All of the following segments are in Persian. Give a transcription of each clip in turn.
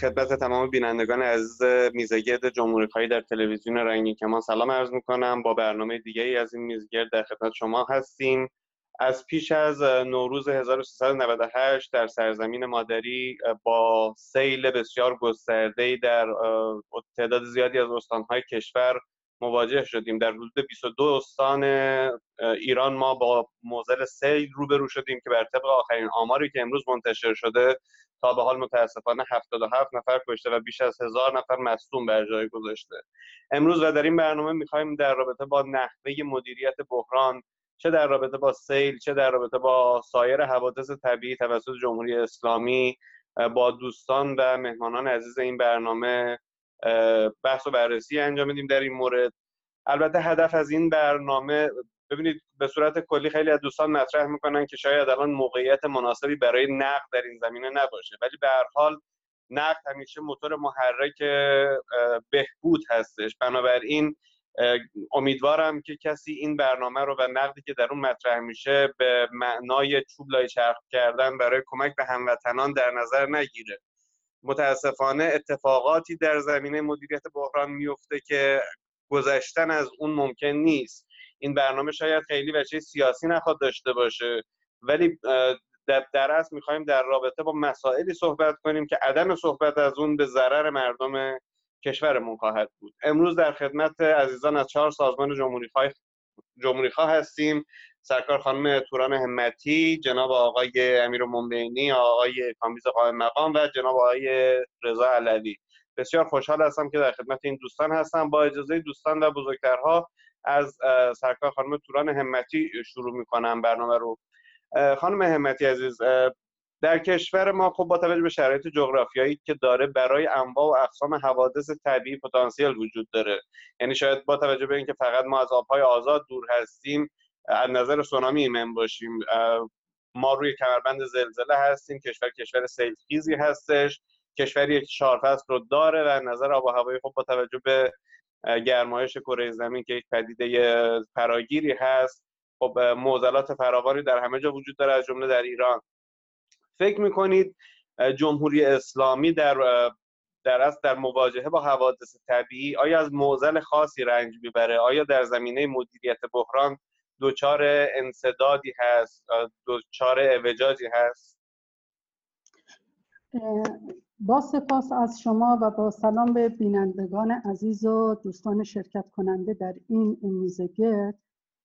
خدمت تمام بینندگان عزیز میزگرد جمهوری در تلویزیون رنگین کمان. سلام عرض می‌کنم. با برنامه دیگه ای از این میزگرد در خدمت شما هستیم. از پیش از نوروز 1398 در سرزمین مادری با سیل بسیار گسترده در تعداد زیادی از استانهای کشور مواجه شدیم. در حدود 22 استان ایران ما با موزل سیل روبرو شدیم که بر طبق آخرین آماری که امروز منتشر شده تا به حال متاسفانه 77 نفر کشته و بیش از هزار نفر مصدوم بر جای گذاشته. امروز و در این برنامه می‌خوایم در رابطه با نحوه مدیریت بحران چه در رابطه با سیل چه در رابطه با سایر حوادث طبیعی توسط جمهوری اسلامی با دوستان و مهمانان عزیز این برنامه بحث و بررسی انجام بدیم در این مورد. البته هدف از این برنامه ببینید به صورت کلی خیلی از دوستان مطرح می‌کنن که شاید الان موقعیت مناسبی برای نقد در این زمینه نباشه. ولی به هر حال نقد همیشه موتور محرک بهبود هستش. بنابراین امیدوارم که کسی این برنامه رو و نقدی که در اون مطرح میشه به معنای چوب لای چرخ کردن برای کمک به هموطنان در نظر نگیره. متاسفانه اتفاقاتی در زمینه مدیریت بحران میفته که گذشتن از اون ممکن نیست. این برنامه شاید خیلی وجه سیاسی نخواد داشته باشه. ولی در, اصل می‌خوایم در رابطه با مسائلی صحبت کنیم که عدم صحبت از اون به ضرر مردم کشورمون خواهد بود. امروز در خدمت عزیزان از چهار سازمان جمهوری خواه, هستیم. سرکار خانم توران همتی جناب آقای امیر منبینی آقای کامیز قائم مقام و جناب آقای رضا علوی. بسیار خوشحال هستم که در خدمت این دوستان هستم. با اجازه دوستان و بزرگترها از سرکار خانم توران همتی شروع می‌کنم برنامه رو. خانم همتی عزیز در کشور ما خب با توجه به شرایط جغرافیایی که داره برای انواع و اقسام حوادث طبیعی پتانسیل وجود داره. یعنی شاید با توجه به اینکه فقط ما از آبهای آزاد دور هستیم از نظر سونامی ایمن باشیم. ما روی کمربند زلزله هستیم کشور کشور سیلخیزی هستش کشوری که فصل رو داره و نظر آب و هوای خب با توجه به گرمایش کره زمین که یک پدیده فراگیری هست خب معضلات فراوانی در همه جا وجود داره از جمله در ایران. فکر می‌کنید جمهوری اسلامی در در از در مواجهه با حوادث طبیعی آیا از معضل خاصی رنج می‌بره؟ آیا در زمینه مدیریت بحران دچار انصدادی هست؟ دچار اوجاجی هست؟ با سپاس از شما و با سلام به بینندگان عزیز و دوستان شرکت کننده در این میزگرد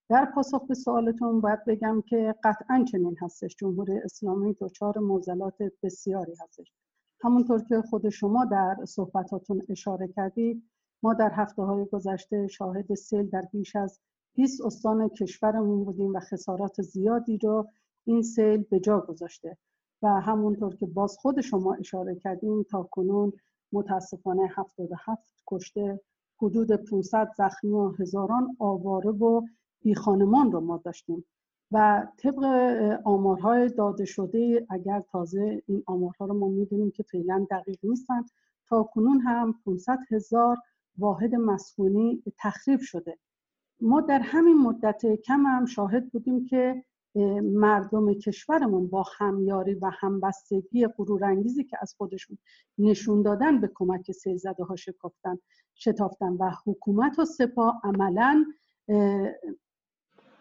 در پاسخ به سوالتون باید بگم که قطعا چنین هستش. جمهوری اسلامی دچار موزلات بسیاری هستش. همونطور که خود شما در صحبتاتون اشاره کردید ما در هفته های گذشته شاهد سیل در بیش از 20 استان کشورمون بودیم و خسارات زیادی رو این سیل به جا گذاشته. و همونطور که باز خود شما اشاره کردیم تا کنون متاسفانه 77 کشته حدود 500 زخمی و هزاران آواره و بیخانمان رو ما داشتیم. و طبق آمارهای داده شده اگر تازه این آمارها رو ما می‌دونیم که فعلا دقیق نیستن تا کنون هم 500 هزار واحد مسکونی تخریب شده. ما در همین مدت کم هم شاهد بودیم که مردم کشورمون با همیاری و همبستگی غرورانگیزی که از خودشون نشون دادن به کمک سیلزده ها شکافتن شتافتن و حکومت و سپاه عملا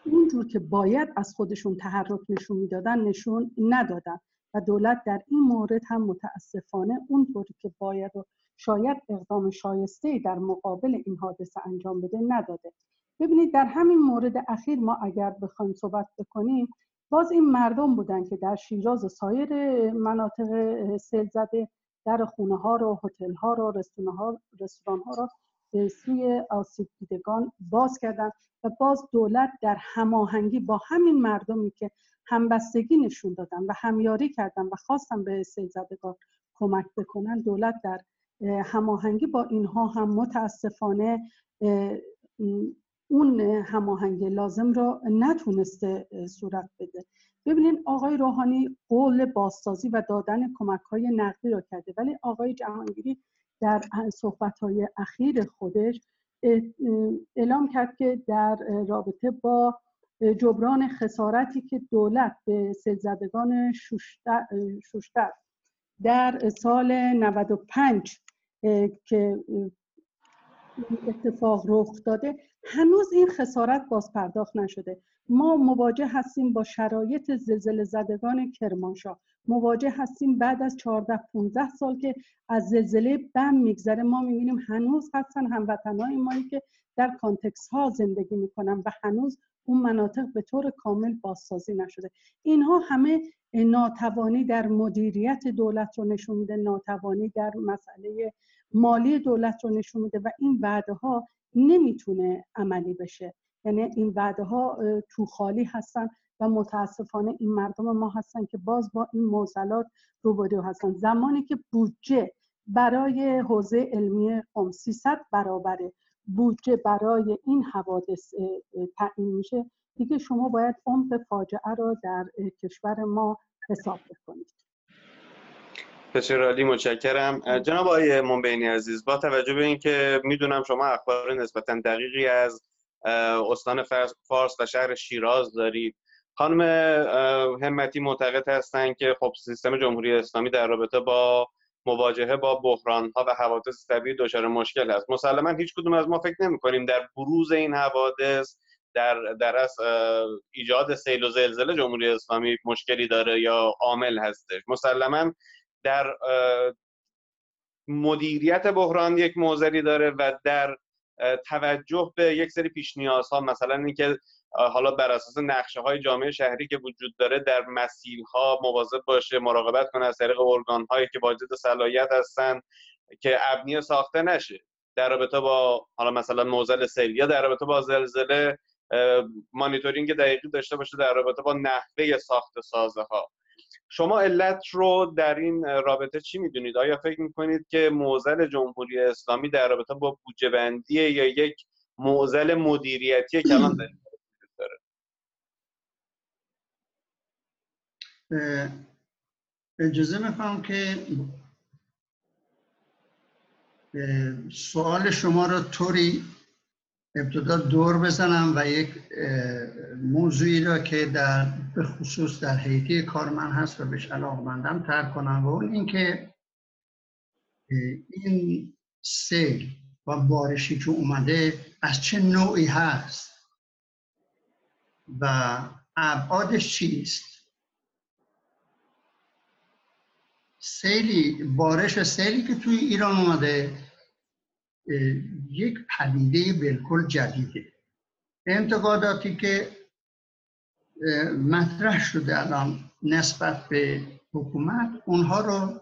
اونجور که باید از خودشون تحرک نشون می‌دادن نشون ندادن. و دولت در این مورد هم متاسفانه اونطوری که باید و شاید اقدام شایسته در مقابل این حادثه انجام بده نداده. ببینید در همین مورد اخیر ما اگر بخوایم صحبت بکنیم باز این مردم بودن که در شیراز و سایر مناطق سیل زده در خونه ها رو هتل ها رو رستوران ها, رستوران ها رو به سوی آسیب دیدگان باز کردن و باز دولت در هماهنگی با همین مردمی که همبستگی نشون دادن و همیاری کردن و خواستن به سیل زدگان کمک بکنن دولت در هماهنگی با اینها هم متاسفانه اون هماهنگی لازم را نتونسته صورت بده. ببینید آقای روحانی قول بازسازی و دادن کمک های نقدی را کرده ولی آقای جهانگیری در صحبت های اخیر خودش اعلام کرد که در رابطه با جبران خسارتی که دولت به سلزدگان شوشتر, در سال 95 که اتفاق رخ داده هنوز این خسارت باز پرداخت نشده. ما مواجه هستیم با شرایط زلزله زدگان کرمانشاه. مواجه هستیم بعد از 14 15 سال که از زلزله بم میگذره. ما می‌بینیم هنوز هستن هموطنهای مایی که در کانتکس ها زندگی می‌کنن و هنوز اون مناطق به طور کامل بازسازی نشده. اینها همه ناتوانی در مدیریت دولت رو نشون میده ناتوانی در مسئله مالی دولت رو نشون میده و این وعده ها نمی‌تونه عملی بشه. یعنی این وعده ها تو خالی هستن و متاسفانه این مردم ما هستن که باز با این معضلات روبرو هستن. زمانی که بودجه برای حوزه علمی قم 300 برابره بودجه برای این حوادث تعیین میشه دیگه شما باید عمق فاجعه را در کشور ما حساب بکنید. بسیار عالی متشکرم. جناب آقای منبینی عزیز با توجه به اینکه می‌دونم شما اخبار نسبتا دقیقی از استان فارس و شهر شیراز دارید خانم همتی معتقد هستند که خب سیستم جمهوری اسلامی در رابطه با مواجهه با بحران ها و حوادث طبیعی دچار مشکل است. مسلما هیچ کدوم از ما فکر نمی کنیم در بروز این حوادث در در از ایجاد سیل و زلزله جمهوری اسلامی مشکلی داره یا عامل هستش. مسلما در مدیریت بحران یک موزلی داره و در توجه به یک سری پیش نیازها مثلا اینکه حالا بر اساس نقشه های جامعه شهری که وجود داره در مسیرها مواظب باشه مراقبت کنه از طریق ارگان هایی که واجد صلاحیت هستن که ابنیه ساخته نشه. در رابطه با حالا مثلا موزل سیل یا در رابطه با زلزله مانیتورینگ دقیقی داشته باشه در رابطه با نحوه ساخت سازه ها شما علت رو در این رابطه چی می‌دونید؟ آیا فکر می‌کنید که موزل جمهوری اسلامی در رابطه با بودجه بندی یا یک موزل مدیریتی کلان داره؟ اجازه می‌خوام که سوال شما رو طوری ابتدا دور بزنم و یک موضوعی را که در به خصوص در حیطه کار من هست و بهش علاقمندم تر کنم و اون اینکه این سیل و بارشی که اومده از چه نوعی هست و ابعادش چیست؟ سیلی بارش سیلی که توی ایران اومده یک پدیده بالکل جدیده. انتقاداتی که مطرح شده الان نسبت به حکومت اونها رو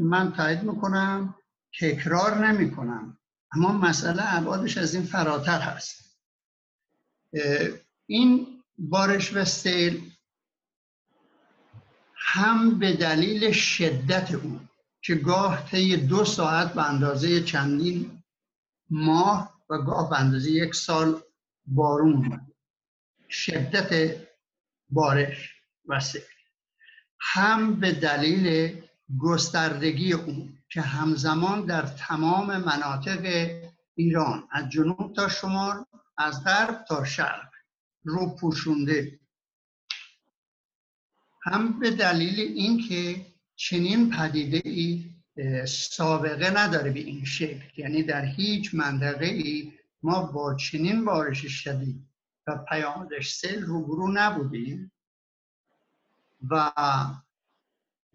من تایید می‌کنم تکرار نمی‌کنم. اما مسئله ابعادش از این فراتر هست. این بارش و سیل هم به دلیل شدت اون که گاه طی دو ساعت به اندازه چندین ماه و گاه به اندازه یک سال بارون اومد. شدت بارش و سیل هم به دلیل گستردگی اون که همزمان در تمام مناطق ایران از جنوب تا شمال از غرب تا شرق رو پوشونده. هم به دلیل اینکه چنین پدیده ای سابقه نداره به این شکل. یعنی در هیچ منطقه ای ما با چنین بارش شدید و پیامدش سیل روبرو نبودیم و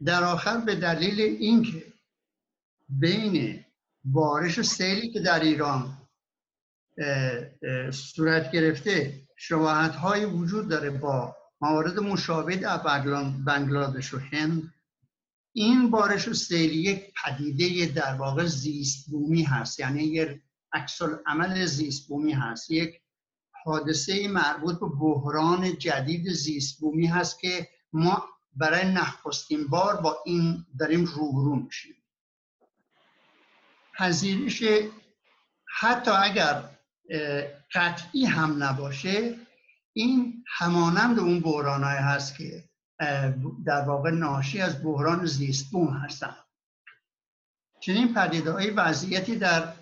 در آخر به دلیل اینکه بین بارش سیلی که در ایران صورت گرفته های وجود داره با موارد مشابه در بنگلادش و هند این بارش سیل یک پدیده در واقع زیست بومی هست. یعنی یک عکس عمل زیست بومی هست. یک حادثه مربوط به بحران جدید زیست بومی هست که ما برای نخستین بار با این داریم روبرو میشیم. پذیرش حتی اگر قطعی هم نباشه این همانند اون بحران هست که در واقع ناشی از بحران زیستبون هستند چنین پدیده های وضعیتی در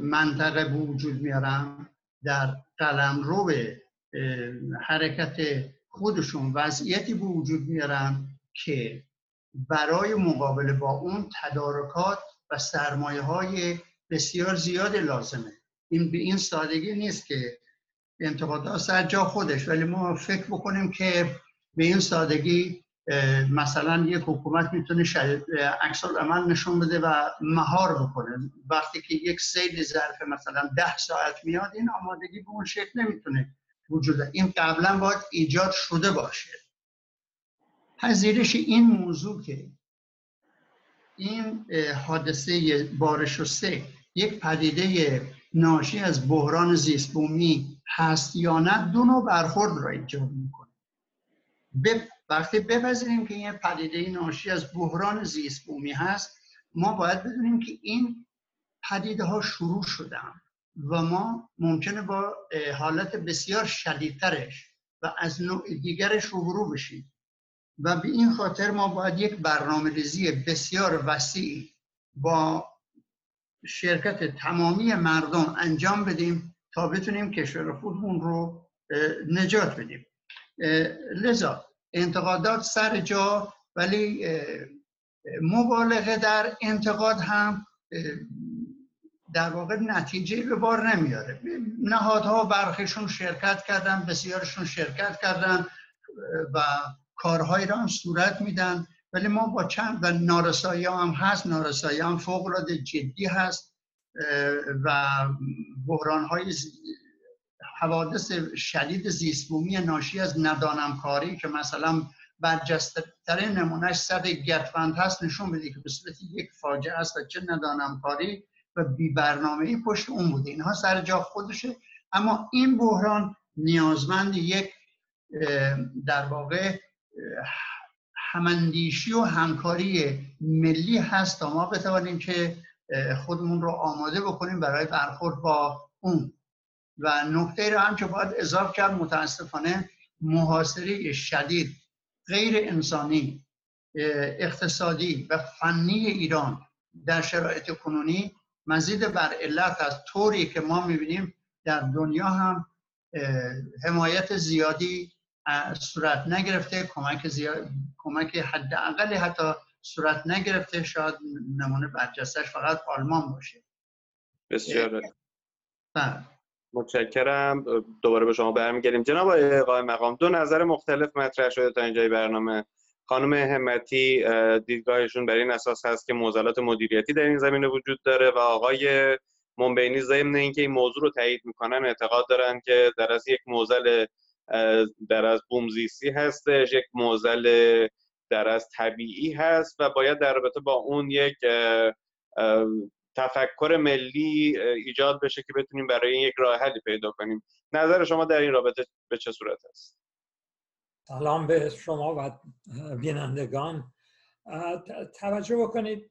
منطقه وجود میارن در قلم رو به حرکت خودشون وضعیتی به وجود میارن که برای مقابله با اون تدارکات و سرمایه های بسیار زیاد لازمه. این به این سادگی نیست که انتقادات سر جا خودش ولی ما فکر بکنیم که به این سادگی مثلا یک حکومت می‌تونه عکس عمل نشون بده و مهار بکنه. وقتی که یک سیل ظرف مثلا ده ساعت میاد این آمادگی به اون شکل نمی‌تونه وجود این قبلا باید ایجاد شده باشه. پذیرش این موضوع که این حادثه بارش و سه یک پدیده ناشی از بحران زیست بومی هست یا نه دو نوع برخورد را ایجاد می‌کنه. وقتی بپذیریم که این پدیده ناشی از بحران زیست بومی هست ما باید بدونیم که این پدیده ها شروع شدن و ما ممکنه با حالت بسیار شدیدترش و از نوع دیگرش روبرو بشیم. و به این خاطر ما باید یک برنامه ریزی بسیار وسیع با شرکت تمامی مردم انجام بدیم تا بتونیم کشور خودمون رو نجات بدیم. لذا انتقادات سر جا ولی مبالغه در انتقاد هم در واقع نتیجه به بار نمیاره. نهادها برخیشون شرکت کردن بسیارشون شرکت کردن و کارهایی را هم صورت میدن. ولی ما با چند و نارسایی هم هست نارسایی هم فوق جدی هست و بحران های حوادث شدید زیستبومی ناشی از ندانمکاری که مثلا برجسته نمونهش سر گتفند هست نشون بده که به صورت یک فاجعه است و چه ندانمکاری و بی برنامه پشت اون بوده. اینها سر جا خودشه. اما این بحران نیازمند یک در واقع هماندیشی و همکاری ملی هست تا ما بتوانیم که خودمون رو آماده بکنیم برای برخورد با اون. و نکته را هم که باید اضافه کرد متاسفانه محاصره شدید غیر انسانی اقتصادی و فنی ایران در شرایط کنونی مزید بر علت از طوری که ما می‌بینیم در دنیا هم حمایت زیادی صورت نگرفته کمک زیاد کمک حداقل حتی صورت نگرفته شاید نمونه برجستش فقط آلمان باشه. بسیار بله. متشکرم. دوباره به شما برمیگردیم. جناب آقای مقام دو نظر مختلف مطرح شده تا اینجای برنامه. خانم همتی دیدگاهشون بر این اساس هست که موزلات مدیریتی در این زمینه وجود داره و آقای منبینی ضمن اینکه این موضوع رو تایید می‌کنن اعتقاد دارن که در از یک موزل در از بومزیستی هستش یک موزل در از طبیعی هست و باید در رابطه با اون یک تفکر ملی ایجاد بشه که بتونیم برای این یک راه حلی پیدا کنیم. نظر شما در این رابطه به چه صورت است؟ سلام به شما و بینندگان. توجه بکنید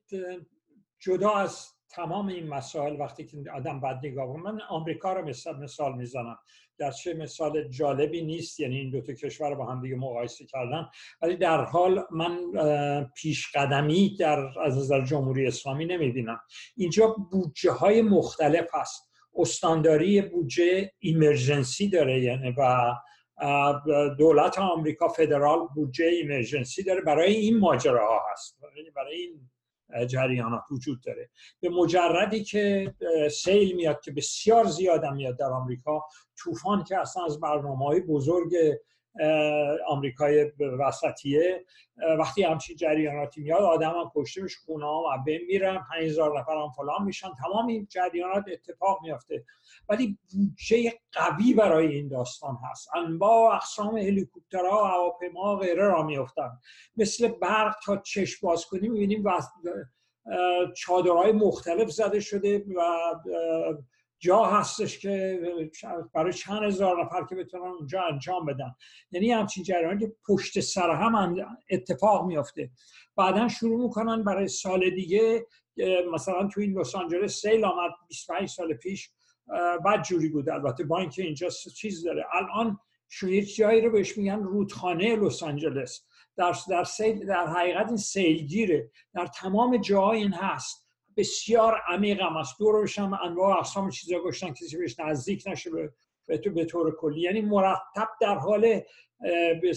جدا از تمام این مسائل وقتی که آدم بعد نگاه من آمریکا رو مثال مثال می‌زنم. گرچه مثال جالبی نیست یعنی این دو تا کشور با هم دیگه مقایسه کردن. ولی در حال من پیش قدمی در از نظر جمهوری اسلامی نمی‌بینم. اینجا بودجه های مختلف هست. استانداری بودجه ایمرجنسی داره یعنی و دولت آمریکا فدرال بودجه ایمرجنسی داره. برای این ماجراها هست. برای این جریانات وجود داره. به مجردی که سیل میاد که بسیار زیاد میاد در آمریکا طوفان که اصلا از برنامه های بزرگ آمریکای وسطیه. وقتی همچین جریاناتی میاد آدم هم کشته میشه خونه هم بین میرن 5000 نفر هم فلان میشن تمام این جریانات اتفاق میافته. ولی بودجه قوی برای این داستان هست. انواع و اقسام هلیکوپترها هواپیما غیره را میافتن. مثل برق تا چشم باز کنیم می‌بینیم چادرهای مختلف زده شده و جا هستش که برای چند هزار نفر که بتونن اونجا انجام بدن. یعنی همچین جریانی که پشت سر هم اتفاق میافته. بعدا شروع می‌کنن برای سال دیگه مثلا تو این لس آنجلس سیل آمد 25 سال پیش بعد جوری بود. البته با اینکه اینجا چیز داره. الان یک جایی رو بهش میگن رودخانه لس آنجلس. در در سیل در حقیقت این سیلگیره. در تمام جاهای این هست. بسیار عمیق هم است. دورش هم انواع اقسام چیزا گشتن کسی بهش نزدیک نشه به, طور کلی. یعنی مرتب در حال به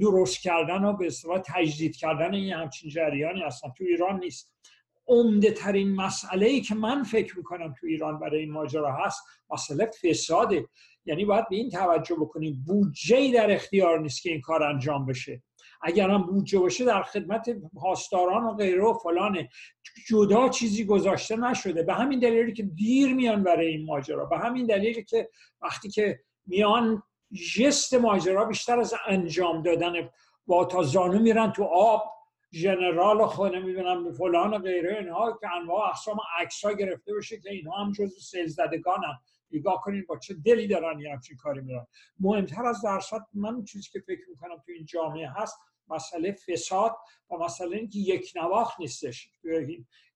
درست کردن و به اصطلاح تجدید کردن این همچین جریانی هستن. تو ایران نیست. عمده ترین مسئله ای که من فکر می‌کنم تو ایران برای این ماجرا هست مسئله فساده. یعنی باید به این توجه بکنیم. بودجه در اختیار نیست که این کار انجام بشه. اگر هم بودجه باشه در خدمت پاسداران و غیره و فلانه. جدا چیزی گذاشته نشده. به همین دلیلی که دیر میان برای این ماجرا. به همین دلیلی که وقتی که میان جست ماجرا بیشتر از انجام دادن با تا زانو میرن تو آب ژنرال خود نمی‌دونم فلان و غیره اینها که انواع اقسام عکس ها گرفته بشه که اینها هم جزو سیلزدگانن نگاه کنین با چه دلی دارن یه همچین کاری میرن مهمتر از درصد من چیزی که فکر می‌کنم تو این جامعه هست مسئله فساد و مسئله اینکه یک نواخت نیستش.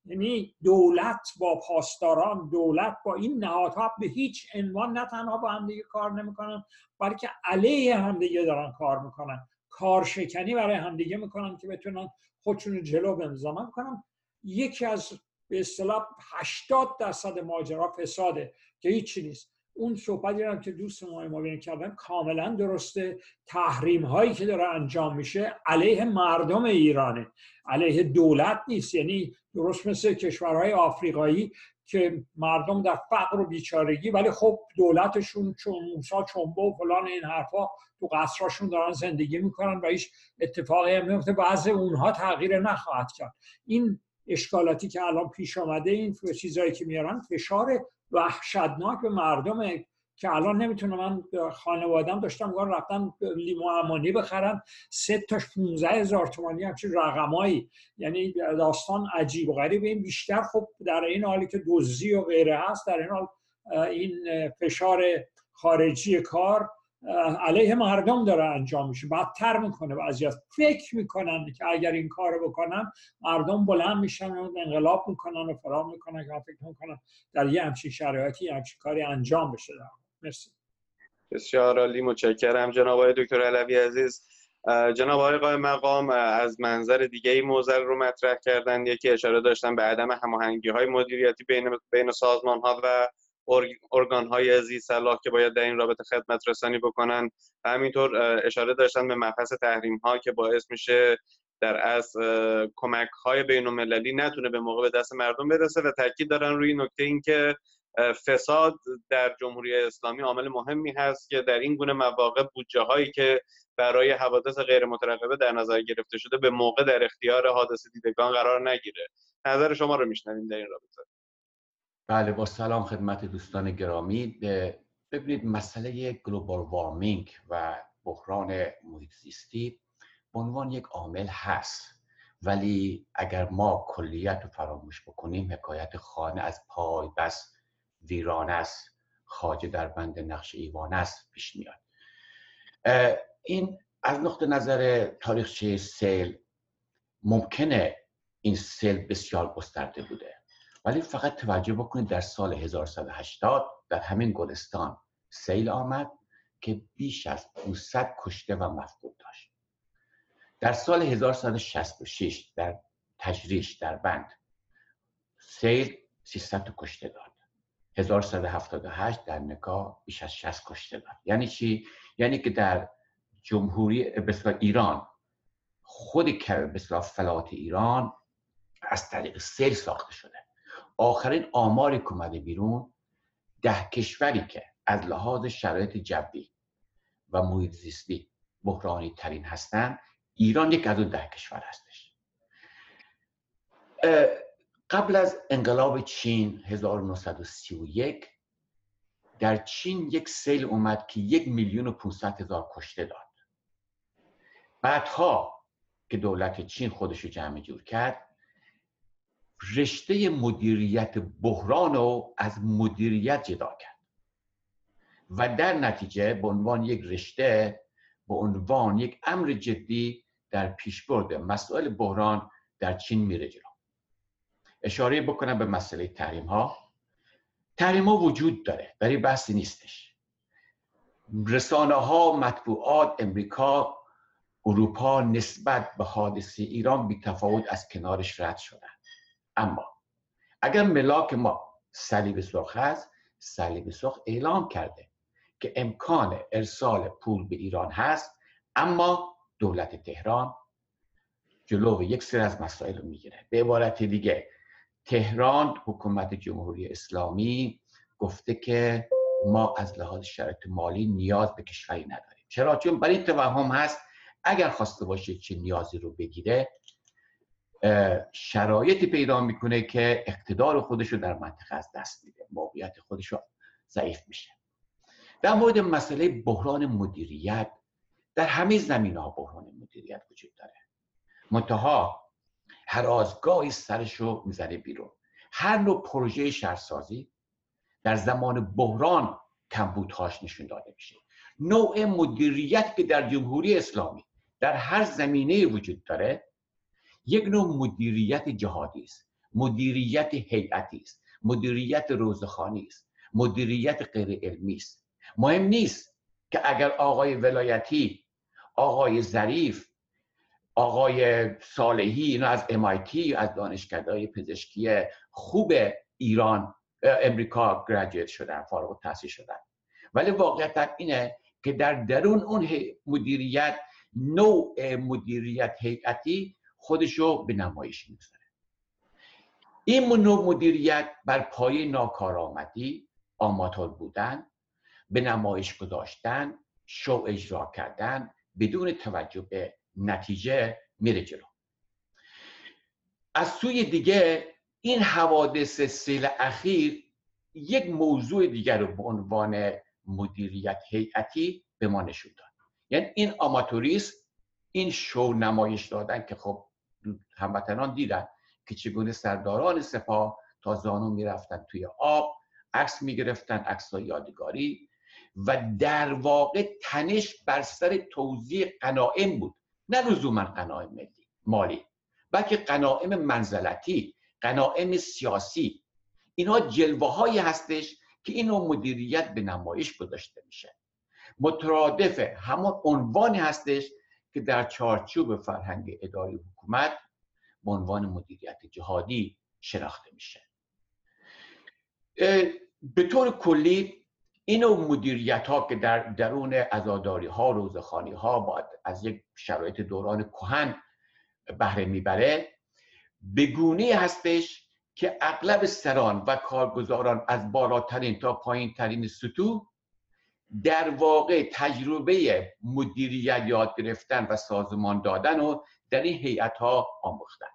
یعنی دولت با پاسداران دولت با این نهادها به هیچ عنوان نه تنها با همدیگه کار نمی‌کنن بلکه علیه همدیگه دارن کار می‌کنن. کارشکنی برای همدیگه می‌کنن که بتونن خودشون جلو بندازن. من یکی از به اصطلاح 80 درصد ماجرا فساده که هیچی نیست. اون صحبتی هم که دوست ما کردن کاملا درسته تحریم هایی که داره انجام میشه علیه مردم ایرانه. علیه دولت نیست. یعنی درست مثل کشورهای آفریقایی که مردم در فقر و بیچارگی ولی خب دولتشون چون موسا چنبه و فلان این حرفا تو قصراشون دارن زندگی می‌کنن و هیچ اتفاقی هم نمیفته بعض اونها تغییر نخواهد کرد. این اشکالاتی که الان پیش آمده این چیزهایی که میارن فشار وحشتناک به مردم که الان نمی‌تونم من خانوادم داشتم گار رفتن لیمو امانی بخرن. سه تاش 15 هزار تومانی همچین رقمایی. یعنی داستان عجیب و غریب. این بیشتر خب در این حالی که دزدی و غیره هست در این حال این فشار خارجی کار علیه مردم داره انجام میشه. بدتر می‌کنه از. فکر می‌کنن که اگر این کارو بکنن مردم بلند میشن و انقلاب می‌کنن و فرام می‌کنن. که فکر می‌کنن در یه همچین شرایطی یه همچین کاری انجام بشه. در. مرسی. بسیار عالی. متشکرم. جناب آقای دکتر علوی عزیز. جناب آقای مقام از منظر دیگه ای موزل رو مطرح کردن یکی اشاره داشتن به عدم هماهنگی های مدیریتی بین بین سازمان ها و ارگان های زی صلاح که باید در این رابطه خدمت رسانی بکنن. همینطور اشاره داشتن به مبحث تحریم ها که باعث میشه در از کمک های بین المللی نتونه به موقع به دست مردم برسه و تاکید دارن روی نکته این که فساد در جمهوری اسلامی عامل مهمی هست که در این گونه مواقع بودجه هایی که برای حوادث غیر مترقبه در نظر گرفته شده به موقع در اختیار حادث دیدگان قرار نگیره. نظر شما رو میشنویم در این رابطه. بله با سلام خدمت دوستان گرامی. ببینید مسئله گلوبال وارمینگ و بحران محیط زیستی به عنوان یک عامل هست. ولی اگر ما کلیت رو فراموش بکنیم حکایت خانه از پای بس ویران است خاجه در بند نقش ایوان است پیش میاد. این از نقطه نظر تاریخچه سیل ممکنه این سیل بسیار گسترده بوده. ولی فقط توجه بکنید در سال 1180 در همین گلستان سیل آمد که بیش از 500 کشته و مفقود داشت. در سال 1166 در تجریش در بند سیل 300 کشته داد. 1178 در نکاح بیش از 60 کشته داد. یعنی چی؟ یعنی که در جمهوری بسیار ایران خود بسیار فلات ایران از طریق سیل ساخته شده. آخرین آماری که اومده بیرون ده کشوری که از لحاظ شرایط جوی و محیط زیستی بحرانی ترین هستند ایران یک از اون ده کشور هستش. قبل از انقلاب چین 1931 در چین یک سیل اومد که یک میلیون و 500 هزار کشته داد. بعدها که دولت چین خودش رو جمع جور کرد رشته مدیریت بحران رو از مدیریت جدا کرد. و در نتیجه به عنوان یک رشته به عنوان یک امر جدی در پیشبرد مسائل بحران در چین میره جلو. اشاره بکنم به مسئله تحریم ها تحریم ها وجود داره در این بحثی نیستش. رسانه ها مطبوعات امریکا اروپا نسبت به حادثه ایران بی تفاوت از کنارش رد شدن. اما اگر ملاک ما صلیب سرخ هست صلیب سرخ اعلام کرده که امکان ارسال پول به ایران هست اما دولت تهران جلو یک سری از مسائل رو می‌گیره. به عبارت دیگه تهران حکومت جمهوری اسلامی گفته که ما از لحاظ شرط مالی نیاز به کشوری نداریم. چرا؟ چون برای توهم هست اگر خواسته باشه چه نیازی رو بگیره شرایطی پیدا می‌کنه که اقتدار خودش رو در منطقه از دست میده. موقعیت خودش رو ضعیف میشه. در مورد مسئله بحران مدیریت در همه زمین ها بحران مدیریت وجود داره. منتها هر آزگاهی سرش رو می‌زنه بیرون. هر نوع پروژه شهرسازی در زمان بحران کمبودهاش نشون داده میشه. نوع مدیریت که در جمهوری اسلامی در هر زمینه وجود داره یک نوع مدیریت جهادی است. مدیریت هیئتی است. مدیریت روزخانی است. مدیریت غیر علمی است. مهم نیست که اگر آقای ولایتی آقای ظریف آقای صالحی اینا از MIT از دانشکده پزشکی خوب ایران امریکا گریجویت شدن فارغ التحصیل شدن. ولی واقعیت اینه که در درون اون مدیریت نوع مدیریت هیئتی خودشو به نمایش می‌گذاره. این نوع مدیریت بر پایه ناکارآمدی آماتور بودن به نمایش گذاشتن شو اجرا کردن بدون توجه به نتیجه میره جلو. از سوی دیگه این حوادث سیل اخیر یک موضوع دیگر رو به عنوان مدیریت هیئتی به ما نشون داد. یعنی این آماتوریست این شو نمایش دادن که خب هموطنان دیدن که چگونه سرداران سپاه تا زانو می‌رفتن توی آب عکس می‌گرفتن عکس یادگاری و در واقع تنش بر سر توضیح قنائم بود. نه لزوما قناعم ملی مالی بلکه قناعم منزلتی قناعم سیاسی. اینها جلوه هایی هستش که اینو مدیریت به نمایش گذاشته میشه. مترادف همون عنوانی هستش که در چارچوب فرهنگ اداری حکومت به عنوان مدیریت جهادی شناخته میشه. به طور کلی این مدیریت ها که در درون ازاداری ها روزخانی ها باید از یک شرایط دوران کهن بهره می‌بره به گونه هستش که اغلب سران و کارگزاران از بالاترین تا پایین ترین سطوح در واقع تجربه مدیریت یاد گرفتن و سازمان دادن و در این هیئت ها آموختن.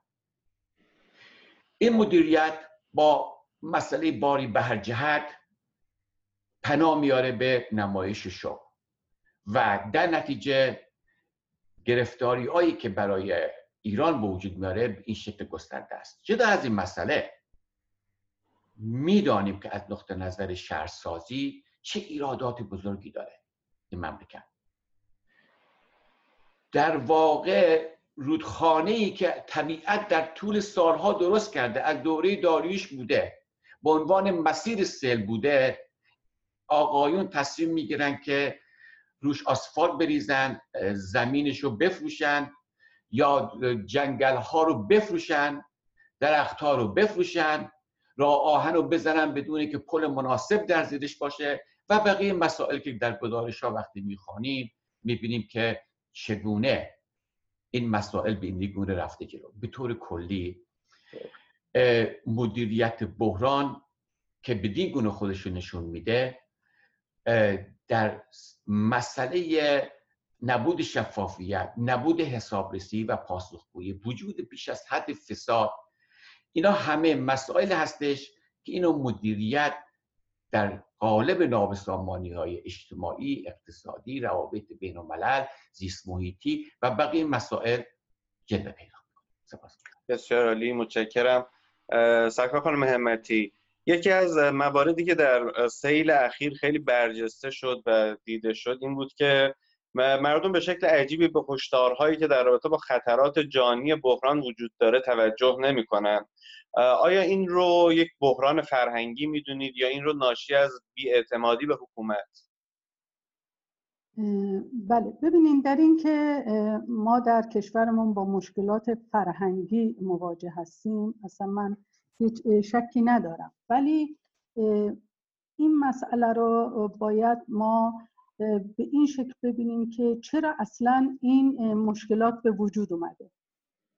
این مدیریت با مسئله باری به هر جهت پناه میاره به نمایش شو و در نتیجه گرفتاری هایی که برای ایران به وجود میاره این شکل گسترده است. جدا از این مسئله می‌دانیم که از نقطه نظر شهرسازی چه ایرادات بزرگی داره این مملکت. در واقع رودخانه ای که طبیعت در طول سالها درست کرده از دوره داریوش بوده به عنوان مسیر سیل بوده آقایون تصمیم می‌گیرن که روش آسفالت بریزن زمینش رو بفروشن یا جنگل ها رو بفروشن درخت ها رو بفروشن راه آهن رو بزنن بدون که پل مناسب در زیرش باشه. و بقیه مسائل که در گزارش ها وقتی می‌خوانیم می‌بینیم که چگونه این مسائل به این گونه رفته جلو. به طور کلی مدیریت بحران که بدین گونه خودش نشون میده در مسئله نبود شفافیت نبود حسابرسی و پاسخگویی وجود بیش از حد فساد اینا همه مسائل هستش که اینو مدیریت در قالب نابسامانی های اجتماعی اقتصادی روابط بین الملل زیست محیطی و بقیه مسائل جلوه پیدا سپاس. بسیار عالی متشکرم. سرکار خانم همتی یکی از مواردی که در سیل اخیر خیلی برجسته شد و دیده شد این بود که مردم به شکل عجیبی به هشدارهایی که در رابطه با خطرات جانی بحران وجود داره توجه نمی‌کنن. آیا این رو یک بحران فرهنگی می‌دونید یا این رو ناشی از بیاعتمادی به حکومت؟ بله. ببینیم در این که ما در کشورمون با مشکلات فرهنگی مواجه هستیم اصلا من هیچ شکی ندارم. ولی این مسئله رو باید ما به این شکل ببینیم که چرا اصلا این مشکلات به وجود اومده.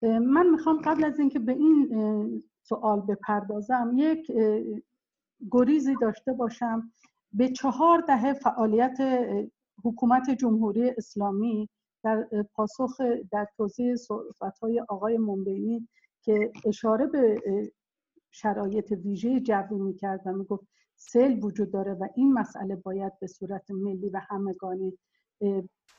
من می‌خوام قبل از اینکه به این سوال بپردازم یک گریزی داشته باشم. به چهار دهه فعالیت حکومت جمهوری اسلامی در پاسخ در توضیح صحبت آقای منبینی که اشاره به شرایط ویژه جوی می‌کرد و می‌گفت سیل وجود داره و این مسئله باید به صورت ملی و همگانی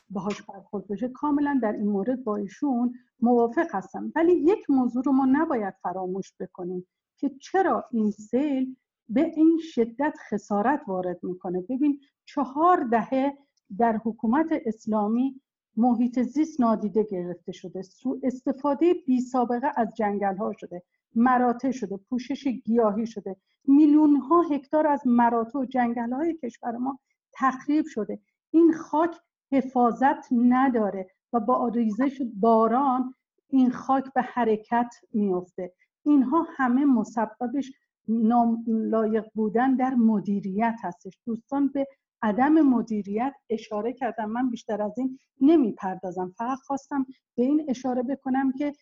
باهاش برخورد بشه کاملا در این مورد با ایشون موافق هستم. ولی یک موضوع رو ما نباید فراموش بکنیم که چرا این سیل به این شدت خسارت وارد می‌کنه. ببین چهار دهه در حکومت اسلامی محیط زیست نادیده گرفته شده. سو استفاده بی سابقه از جنگل ها شده مراتع شده پوشش گیاهی شده. میلیون ها هکتار از مراتع و جنگل های کشور ما تخریب شده. این خاک حفاظت نداره و با ریزش باران این خاک به حرکت میفته اینها همه مسببش نالایق بودن در مدیریت هستش. دوستان به عدم مدیریت اشاره کردم من بیشتر از این نمی‌پردازم. فقط خواستم به این اشاره بکنم که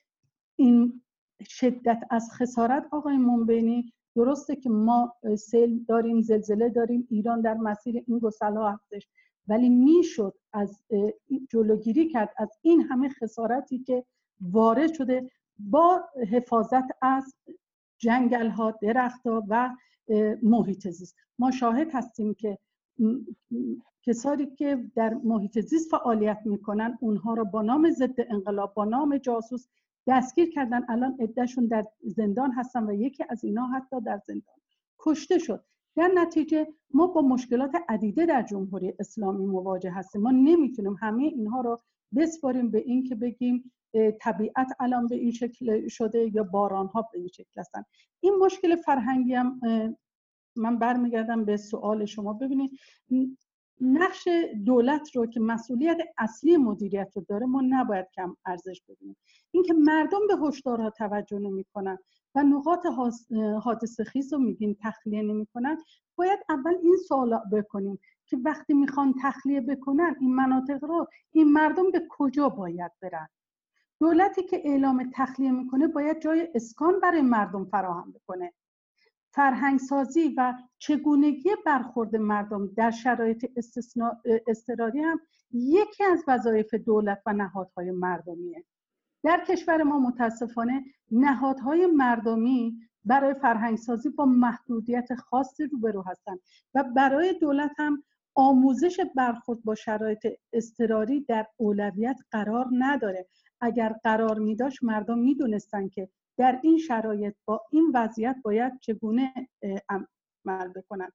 این شدت از خسارت آقای منبینی درسته که ما سیل داریم زلزله داریم. ایران در مسیر این گسل هستش. ولی می‌شد از جلوگیری کرد از این همه خسارتی که وارد شده با حفاظت از جنگل ها درخت ها و محیط زیست. ما شاهد هستیم که کسانی که در محیط زیست فعالیت می‌کنن اونها رو با نام ضد انقلاب با نام جاسوس دستگیر کردن. الان عدهشون در زندان هستن و یکی از اینا حتی در زندان کشته شد. در نتیجه ما با مشکلات عدیده در جمهوری اسلامی مواجه هستیم. ما نمی‌تونیم همه اینها رو بسپاریم به این که بگیم طبیعت الان به این شکل شده یا باران ها به این شکل هستن. این مشکل فرهنگی هم من برمیگردم به سوال شما. ببینید نقش دولت رو که مسئولیت اصلی مدیریت رو داره ما نباید کم ارزش بدیم اینکه مردم به هشدارها توجه نمی‌کنن. و نقاط حادثه خیز رو میگیم تخلیه نمی‌کنن. باید اول این سوال بکنیم که وقتی می‌خوان تخلیه بکنن این مناطق رو این مردم به کجا باید برن؟ دولتی که اعلام تخلیه می‌کنه باید جای اسکان برای مردم فراهم بکنه. فرهنگسازی و چگونگی برخورد مردم در شرایط استراری هم یکی از وظایف دولت و نهادهای مردمیه. در کشور ما متاسفانه نهادهای مردمی برای فرهنگسازی با محدودیت خاصی روبرو هستند و برای دولت هم آموزش برخورد با شرایط استراری در اولویت قرار نداره. اگر قرار می داشت مردم می‌دونستند که در این شرایط با این وضعیت باید چگونه عمل بکنن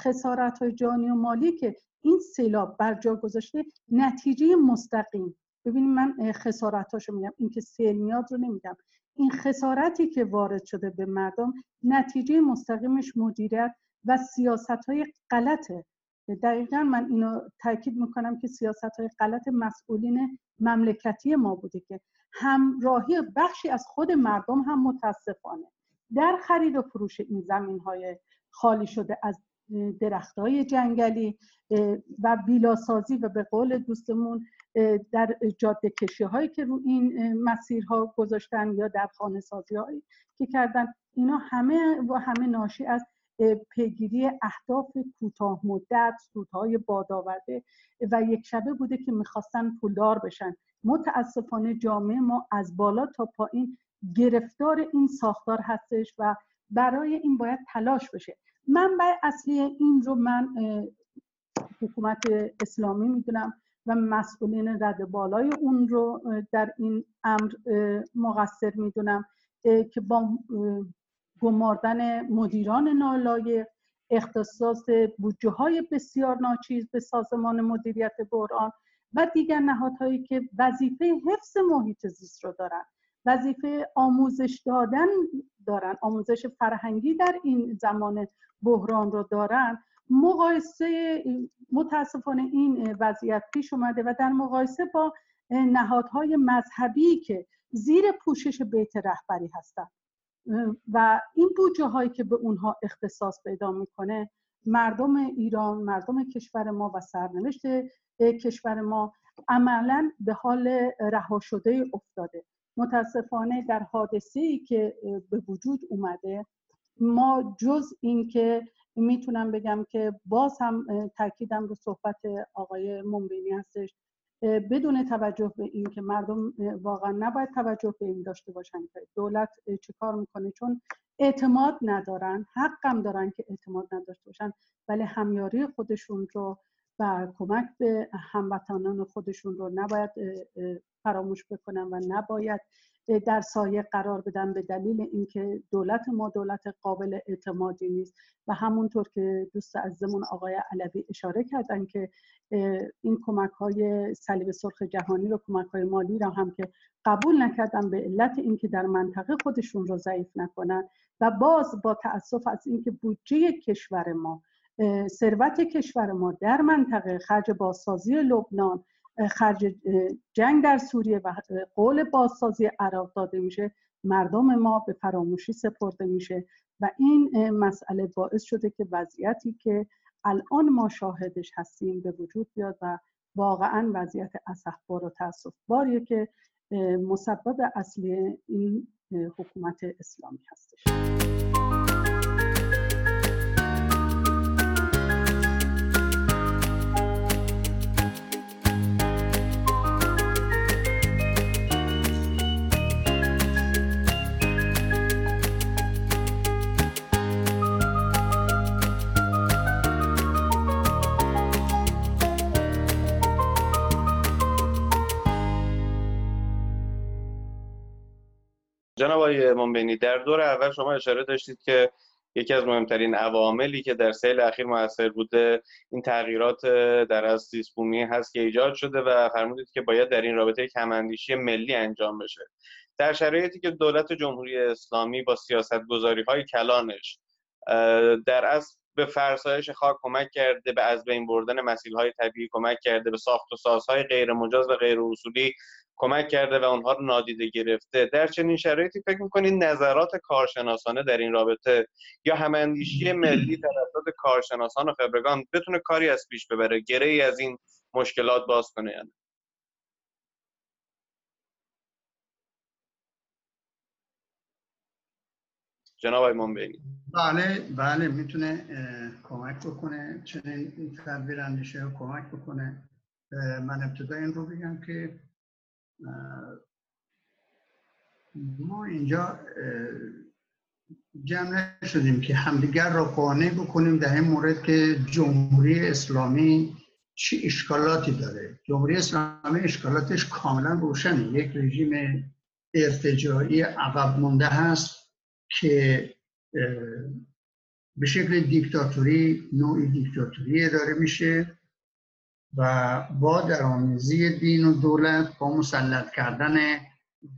خسارت های جانی و مالی که این سیلاب بر جا گذاشته نتیجه مستقیم ببینید من خسارت میگم این که سیل میاد رو نمیگم. این خسارتی که وارد شده به مردم نتیجه مستقیمش مدیریت و سیاست های غلطه دقیقا من اینو تاکید می‌کنم که سیاست های غلط مسئولین مملکتی ما بوده که همراهی بخشی از خود مردم هم متاسفانه در خرید و فروش این زمین های خالی شده از درخت های جنگلی و بیلاسازی و به قول دوستمون در جاده کشی هایی که رو این مسیرها گذاشتن یا در خانه سازی هایی که کردن اینا همه و همه ناشی از پیگیری اهداف کوتاه مدت سودهای بادآورده و یک شبه بوده که می‌خواستن پولدار بشن. متاسفانه جامعه ما از بالا تا پایین گرفتار این ساختار هستش و برای این باید تلاش بشه. منبع اصلی این رو من حکومت اسلامی می‌دونم و مسئولین رد بالای اون رو در این امر مقصر می‌دونم که با گماردن مدیران نالایق اختصاص بودجه های بسیار ناچیز به سازمان مدیریت بحران و دیگر نهادهایی که وظیفه حفظ محیط زیست رو دارن وظیفه آموزش دادن دارن آموزش فرهنگی در این زمان بحران رو دارن. مقایسه متاسفانه این وضعیت پیش اومده و در مقایسه با نهادهای مذهبی که زیر پوشش بیت رهبری هستند و این بودجه هایی که به اونها اختصاص پیدا می‌کنه مردم ایران مردم کشور ما و سرنوشت کشور ما عملا به حال رها شده افتاده. متاسفانه در حادثه ای که به وجود اومده ما جز این که می‌تونم بگم که باز هم تاکیدم رو صحبت آقای منبینی هستش. بدون توجه به این که مردم واقعا نباید توجه به این داشته باشن که دولت چه کار می‌کنه چون اعتماد ندارن حقم دارن که اعتماد نداشته باشن ولی همیاری خودشون رو و کمک به هموطنان خودشون رو نباید فراموش بکنن و نباید در سایه قرار بدن به دلیل اینکه دولت ما دولت قابل اعتمادی نیست. و همونطور که دوست عزیزمون آقای علوی اشاره کردن که این کمک های صلیب سرخ جهانی رو کمک های مالی رو هم که قبول نکردن به علت اینکه در منطقه خودشون رو ضعیف نکنن و باز با تاسف از اینکه بودجه کشور ما ثروت کشور ما در منطقه خرج بازسازی لبنان خرج جنگ در سوریه و قول بازسازی عراق داده میشه. مردم ما به فراموشی سپرده میشه و این مسئله باعث شده که وضعیتی که الان ما شاهدش هستیم به وجود بیاد و واقعا وضعیت اسفبار و باریه که مسبب اصلی این حکومت اسلامی هستش. جناب آقای منبینی در دور اول شما اشاره داشتید که یکی از مهمترین عواملی که در سیل اخیر موثر بوده این تغییرات در از زیست هست که ایجاد شده و فرمودید که باید در این رابطه کماندیشی ملی انجام بشه. در شرایطی که دولت جمهوری اسلامی با سیاست گذاری های کلانش در از به فرسایش خاک کمک کرده به از بین بردن مسیل های طبیعی کمک کرده به ساخت و سازهای غیر مجاز و غیر اصولی کمک کرده و اونها رو نادیده گرفته. در چنین شرایطی فکر می‌کنید نظرات کارشناسانه در این رابطه یا هماندیشی ملی توسط کارشناسان و خبرگان بتونه کاری از پیش ببره گره ای از این مشکلات باز کنه یعنی جناب آقای بله بله می‌تونه کمک بکنه چنین تدبیر اندیشه کمک بکنه. من ابتدا این رو بگم که ما اینجا جمع شدیم که همدیگر را قانع بکنیم در این مورد که جمهوری اسلامی چه اشکالاتی داره. جمهوری اسلامی اشکالاتش کاملا روشنه. یک رژیم ارتجاعی عقب مونده هست که به شکل دیکتاتوری نوعی دیکتاتوری داره میشه. و با درآمیزی دین و دولت با مسلط کردن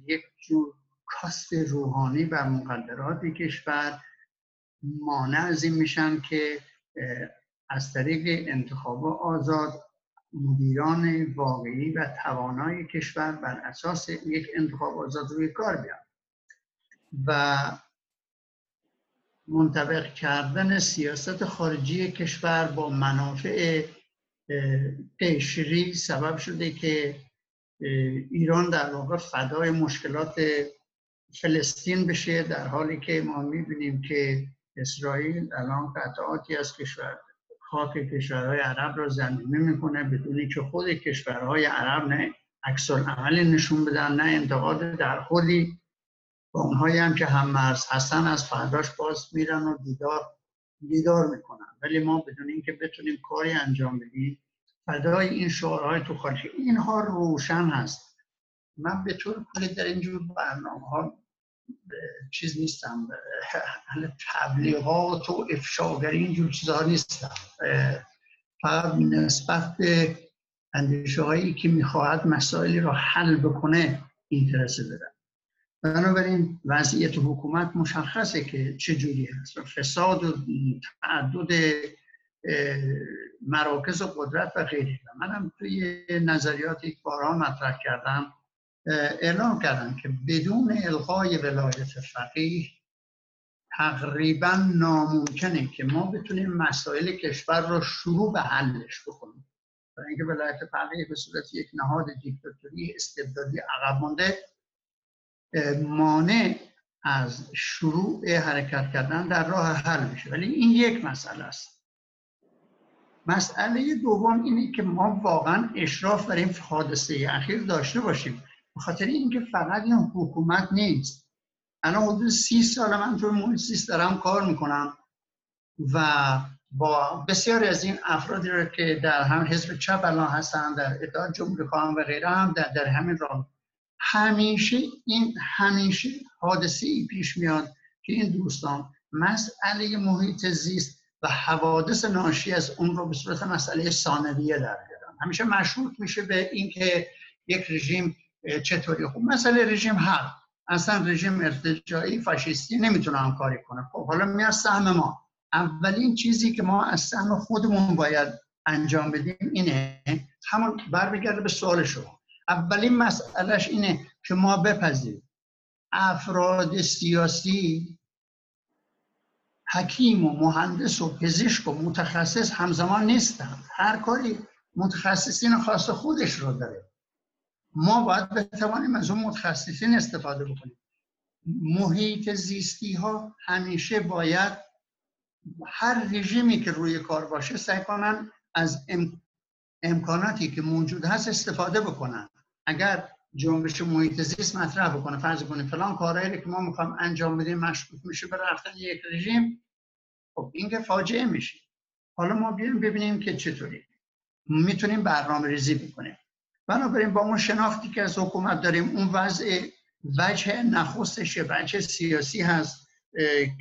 یک جور کاست روحانی بر مقدرات کشور مانع از این میشن که از طریق انتخاب آزاد مدیران واقعی و توانای کشور بر اساس یک انتخاب آزاد روی کار بیان. و منطبق کردن سیاست خارجی کشور با منافع قشری سبب شده که ایران در واقع فدای مشکلات فلسطین بشه در حالی که ما می‌بینیم که اسرائیل الان قطعاتی از کشور خاک کشورهای عرب را زمینه می‌کنه بدونی که خود کشورهای عرب نه عکس عملی نشون بدن نه انتقاد در خودی با اونهایی هم که هم مرز هستن از فرداش باز میرن و دیدار دیدار می‌کنن. ولی ما بدون اینکه بتونیم کاری انجام بدیم فدای این شعارهای تو خارج اینها روشن هست. من به طور کلی در اینجور برنامه ها چیز نیستم تبلیغات و افشاگری اینجور چیزها نیستم. فقط نسبت به اندیشه هایی که می‌خواهد مسائلی را حل بکنه اینترسه بدم بنابراین وضعیت حکومت مشخصه که چه جوری هست. فساد و تعدد مراکز و قدرت و غیره. منم توی یک بارها مطرح کردم اعلام کردم که بدون الغای ولایت فقیه تقریبا ناممکنه که ما بتونیم مسائل کشور رو شروع به حلش بکنیم. برای اینکه ولایت فقیه به صورت یک نهاد دیکتاتوری استبدادی عقب مانده مانع از شروع حرکت کردن در راه حل میشه. ولی این یک مسئله است. مسئله دوم اینه که ما واقعا اشراف بر این حادثه اخیر داشته باشیم. به خاطر اینکه فقط این حکومت نیست. الان حدود سی سال من توی محیط دارم کار می‌کنم و با بسیاری از این افرادی رو که در هم حزب چپ الان هستن در اتحاد جمهوری خواهان و غیره هم در, در همین راه. همیشه این همیشه حادثه ای پیش میاد که این دوستان مسئله محیط زیست و حوادث ناشی از اون رو به صورت مسئله ثانویه در بیارن همیشه مشروط میشه به اینکه یک رژیم چطوری خوب. مسئله رژیم حق اصلا رژیم ارتجاعی فاشیستی نمی‌تونه همکاری کنه. خب حالا میاد سهم ما. اولین چیزی که ما از سهم خودمون باید انجام بدیم اینه همون برمیگرده به سوال شما. اولین مسئلهش اینه که ما بپذیریم. افراد سیاسی حکیم و مهندس و پزشک و متخصص همزمان نیستن. هر کاری متخصصین خاص خودش رو داره. ما باید بتوانیم از اون متخصصین استفاده بکنیم. محیط زیستی ها همیشه باید هر رژیمی که روی کار باشه سعی کنن از امکاناتی که موجود هست استفاده بکنن. اگر جنبش محیط زیست مطرح بکنه. فرض کنه فلان کارهایی که ما می‌خوام انجام بدیم مشکوک میشه به رفتن یک رژیم خب این که فاجعه میشه. حالا ما بیایم ببینیم که چطوری. می‌تونیم برنامه ریزی بکنیم. بنابراین با اون شناختی که از حکومت داریم اون وضع وجه نخستش وجه سیاسی هست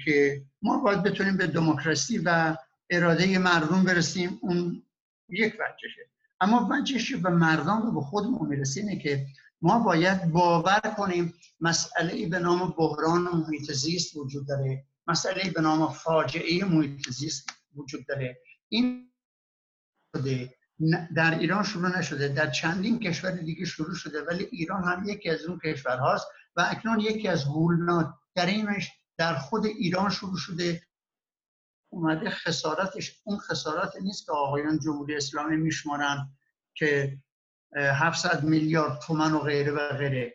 که ما باید بتونیم به دموکراسی و اراده مردم برسیم اون یک وجهشه. اما وجهش به مردم و به خودمون می‌رسه که ما باید باور کنیم مسئله به نام بحران محیط زیست وجود داره. مسئله به نام فاجعه محیط زیست وجود داره. این در ایران شروع نشده. در چندین کشور دیگه شروع شده ولی ایران هم یکی از اون کشورهاست و اکنون یکی از هولناکترینش در خود ایران شروع شده. اومده خسارتش اون خسارت نیست که آقایان جمهوری اسلامی میشمارن که 700 میلیارد تومن و غیره و غیره.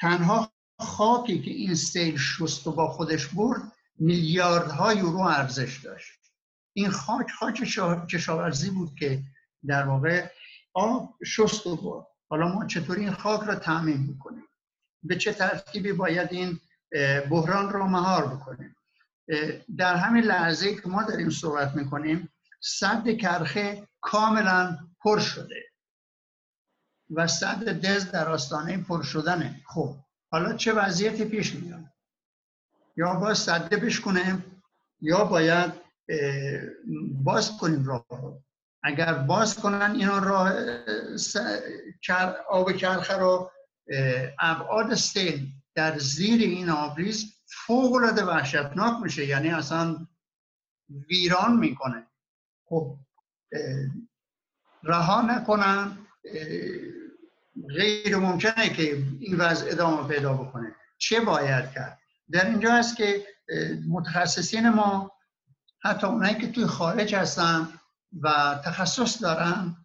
تنها خاکی که این سیل شست و با خودش برد میلیاردها یورو ارزش داشت. این خاک خاک کشاورزی بود که در واقع آب شست و برد. حالا ما چطوری این خاک را تعمین بکنیم؟ به چه ترتیبی باید این بحران را مهار بکنیم؟ در همین لحظه که ما داریم صحبت می‌کنیم صد کرخه کاملا پر شده. و صد دز در آستانه پر شدنه. خب حالا چه وضعیتی پیش میاد؟ یا باید صده بشکنیم یا باید باز کنیم راه رو. اگر باز کنن اینا راه آب کرخه رو ابعاد سیل در زیر این آبریز فوق العاده وحشتناک میشه. یعنی اصلا ویران می‌کنه. خب رها نکنن. غیر ممکنه که این وضع ادامه پیدا بکنه. چه باید کرد؟ در اینجا هست که متخصصین ما حتی اونایی که توی خارج هستن و تخصص دارن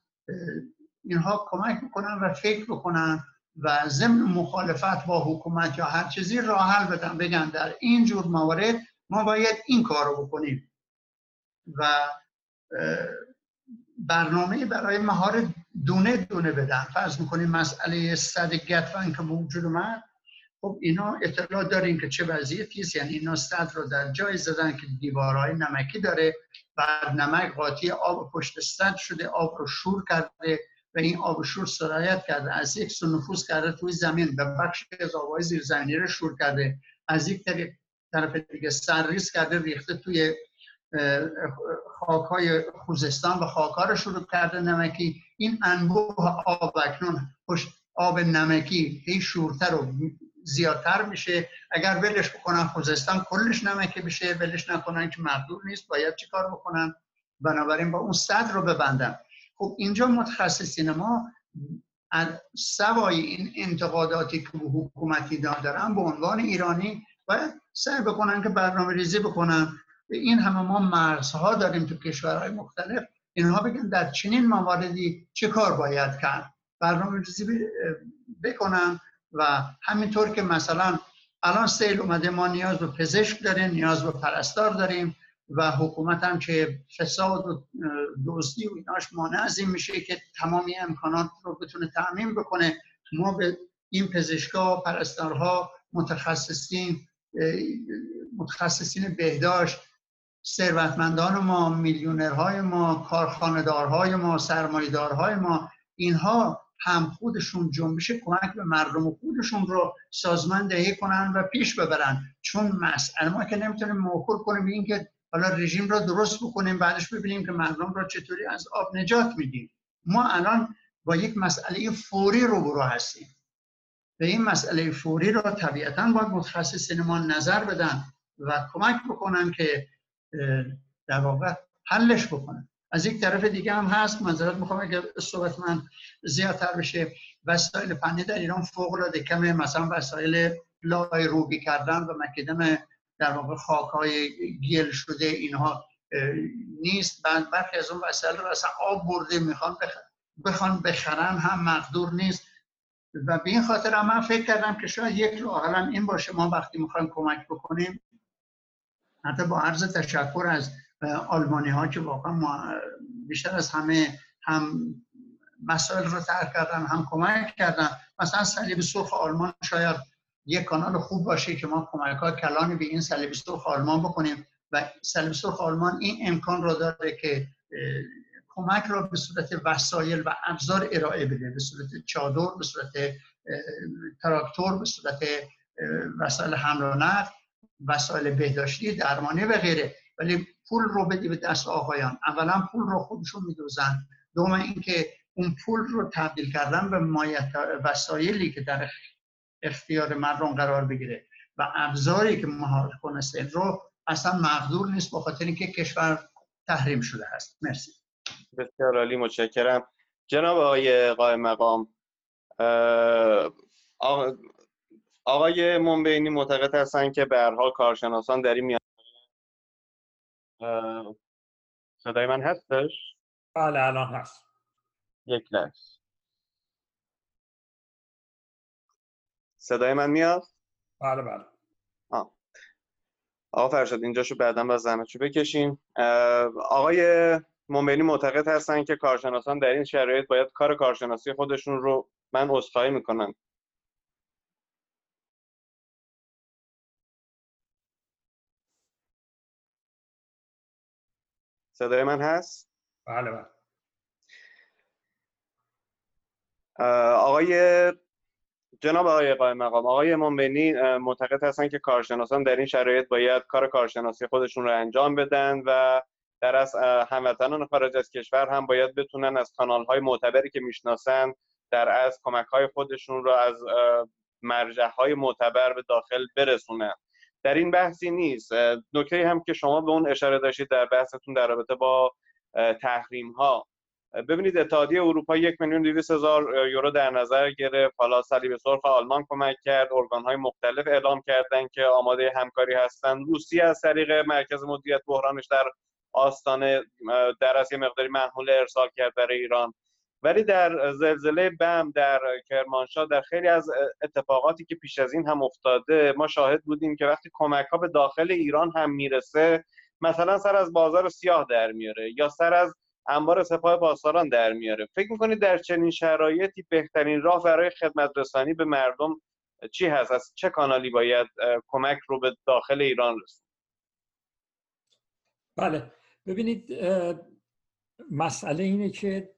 اینها کمک می‌کنن و فکر بکنن و ضمن مخالفت با حکومت یا هر چیزی راه حل بدن بگن در این جور موارد ما باید این کار رو بکنیم. و برنامه برای مهار دونه دونه بدن فرض می‌کنیم مسئله صد گتفن که موجود اومد. خب اینا اطلاع داریم که چه وضعیتی است. یعنی اینا صد رو در جای زدن که دیوارهای نمکی داره. و نمک قاطی آب پشت صد شده. آب رو شور کرده و این آب شور سرایت کرده. از یک سو نفوذ کرده توی زمین. به بخش از آبهای زیر زمینی رو شور کرده. از یک طرف دیگه سرریز کرده ریخته توی خاکهای خوزستان و خاکها رو شروع کرده نمکی. این انبوه آب اکنون آب نمکی هی شورتر و زیادتر میشه. اگر ولش بکنن خوزستان کلش نمکی بشه ولش نکنن که مقدور نیست باید چی کار بکنن؟ بنابراین با اون صد رو ببندن. خب اینجا متخصصین ما سوای این انتقاداتی که حکومتی دارن به عنوان ایرانی باید سعی بکنن که برنامه ریزی بکنن. این همه ما مرزها داریم تو کشورهای مختلف. اینها بگن در چنین مواردی چه کار باید کرد؟ برنامه ریزی بکنن و همینطور که مثلا الان سیل اومده ما نیاز به پزشک داریم نیاز به پرستار داریم و حکومت هم که فساد و دزدی و ایناش مانع از میشه که تمامی امکانات رو بتونه تعمین بکنه. ما به این پزشکا پرستارها متخصصین متخصصین بهداشت ثروتمندان ما میلیونرهای ما کارخانه‌دارهای ما سرمایه‌دارهای ما اینها هم خودشون جنبش کمک به مردم خودشون رو سازماندهی کنن و پیش ببرن. چون مسئله ما که نمی‌تونیم موکول کنیم این که حالا رژیم را درست بکنیم بعدش ببینیم که مردم را چطوری از آب نجات میدیم. ما الان با یک مسئله فوری روبرو هستیم. به این مسئله فوری را طبیعتا باید متخصصین ما نظر بدن و کمک بکنن که در واقع حلش بکنن از یک طرف دیگه هم هست منظرت می‌خوام اگر صحبت من زیادتر بشه وسایل فنی در ایران فوق العاده کمه مثلا وسایل لای روبی کردن و مکیدن در واقع خاک های گل شده اینها نیست. بعد برخی از اون وسایل رو اصلا آب برده می‌خوان بخوان بخرن هم مقدور نیست. و به این خاطر هم من فکر کردم که شاید یک راه این باشه. ما وقتی می‌خوایم کمک بکنیم حتی با عرض تشکر از آلمانی ها که واقعا بیشتر از همه هم مسائل رو ترک کردن هم کمک کردن. مثلا صلیب سرخ آلمان شاید یک کانال خوب باشه که ما کمک ها کلانی به این صلیب سرخ آلمان بکنیم و صلیب سرخ آلمان این امکان رو داره که کمک را به صورت وسایل و ابزار ارائه بده. به صورت چادر به صورت تراکتور به صورت وسایل حمل و نقل. وسایل بهداشتی درمانی و غیره. ولی پول رو بدی به دست آقایان. اولا پول رو خودشون میدوزن. دوم اینکه اون پول رو تبدیل کردن به مایت وسایلی که در اختیار مردم قرار بگیره. و ابزاری که مهار کنه رو اصلا مقدور نیست به خاطر اینکه کشور تحریم شده هست. مرسی. بسیار عالی متشکرم. جناب آقای قائم مقام آقای منبینی معتقد هستند که به هر حال کارشناسان در این میان صدای من هستش؟ بله الان هست. یک لحظه. صدای من میاد؟ بله بله. آه. آقا فرشاد اینجاشو بعدا با زحمتشو بکشیم. آقای منبینی معتقد هستن که کارشناسان در این شرایط باید کار کارشناسی خودشون رو من عذرخواهی می‌کنم. صدای من هست؟ بله بله آقای جناب آقای قائم مقام آقای منبینی معتقد هستن که کارشناسان در این شرایط باید کار کارشناسی خودشون رو انجام بدن و در از هموطنان خارج از کشور هم باید بتونن از کانال های معتبری که می‌شناسن در از کمک های خودشون رو از مرجع های معتبر به داخل برسونن در این بحثی نیست. نکته هم که شما به اون اشاره داشتید در بحثتون در رابطه با تحریم ها ببینید اتحادیه اروپا یک میلیون دویست هزار یورو در نظر گرفت. حالا صلیب سرخ آلمان کمک کرد. ارگان های مختلف اعلام کردن که آماده همکاری هستند. روسیه از طریق مرکز مدیریت بحرانش در آستانه در از یه مقداری محمول ارسال کرد برای ایران. ولی در زلزله بم در کرمانشاه در خیلی از اتفاقاتی که پیش از این هم افتاده ما شاهد بودیم که وقتی کمک ها به داخل ایران هم می‌رسه مثلا سر از بازار سیاه در میاره یا سر از انبار سپاه پاسداران در میاره. فکر می‌کنید در چنین شرایطی بهترین راه برای خدمت رسانی به مردم چی هست؟ از چه کانالی باید کمک رو به داخل ایران رسید بله. ببینید مسئله اینه که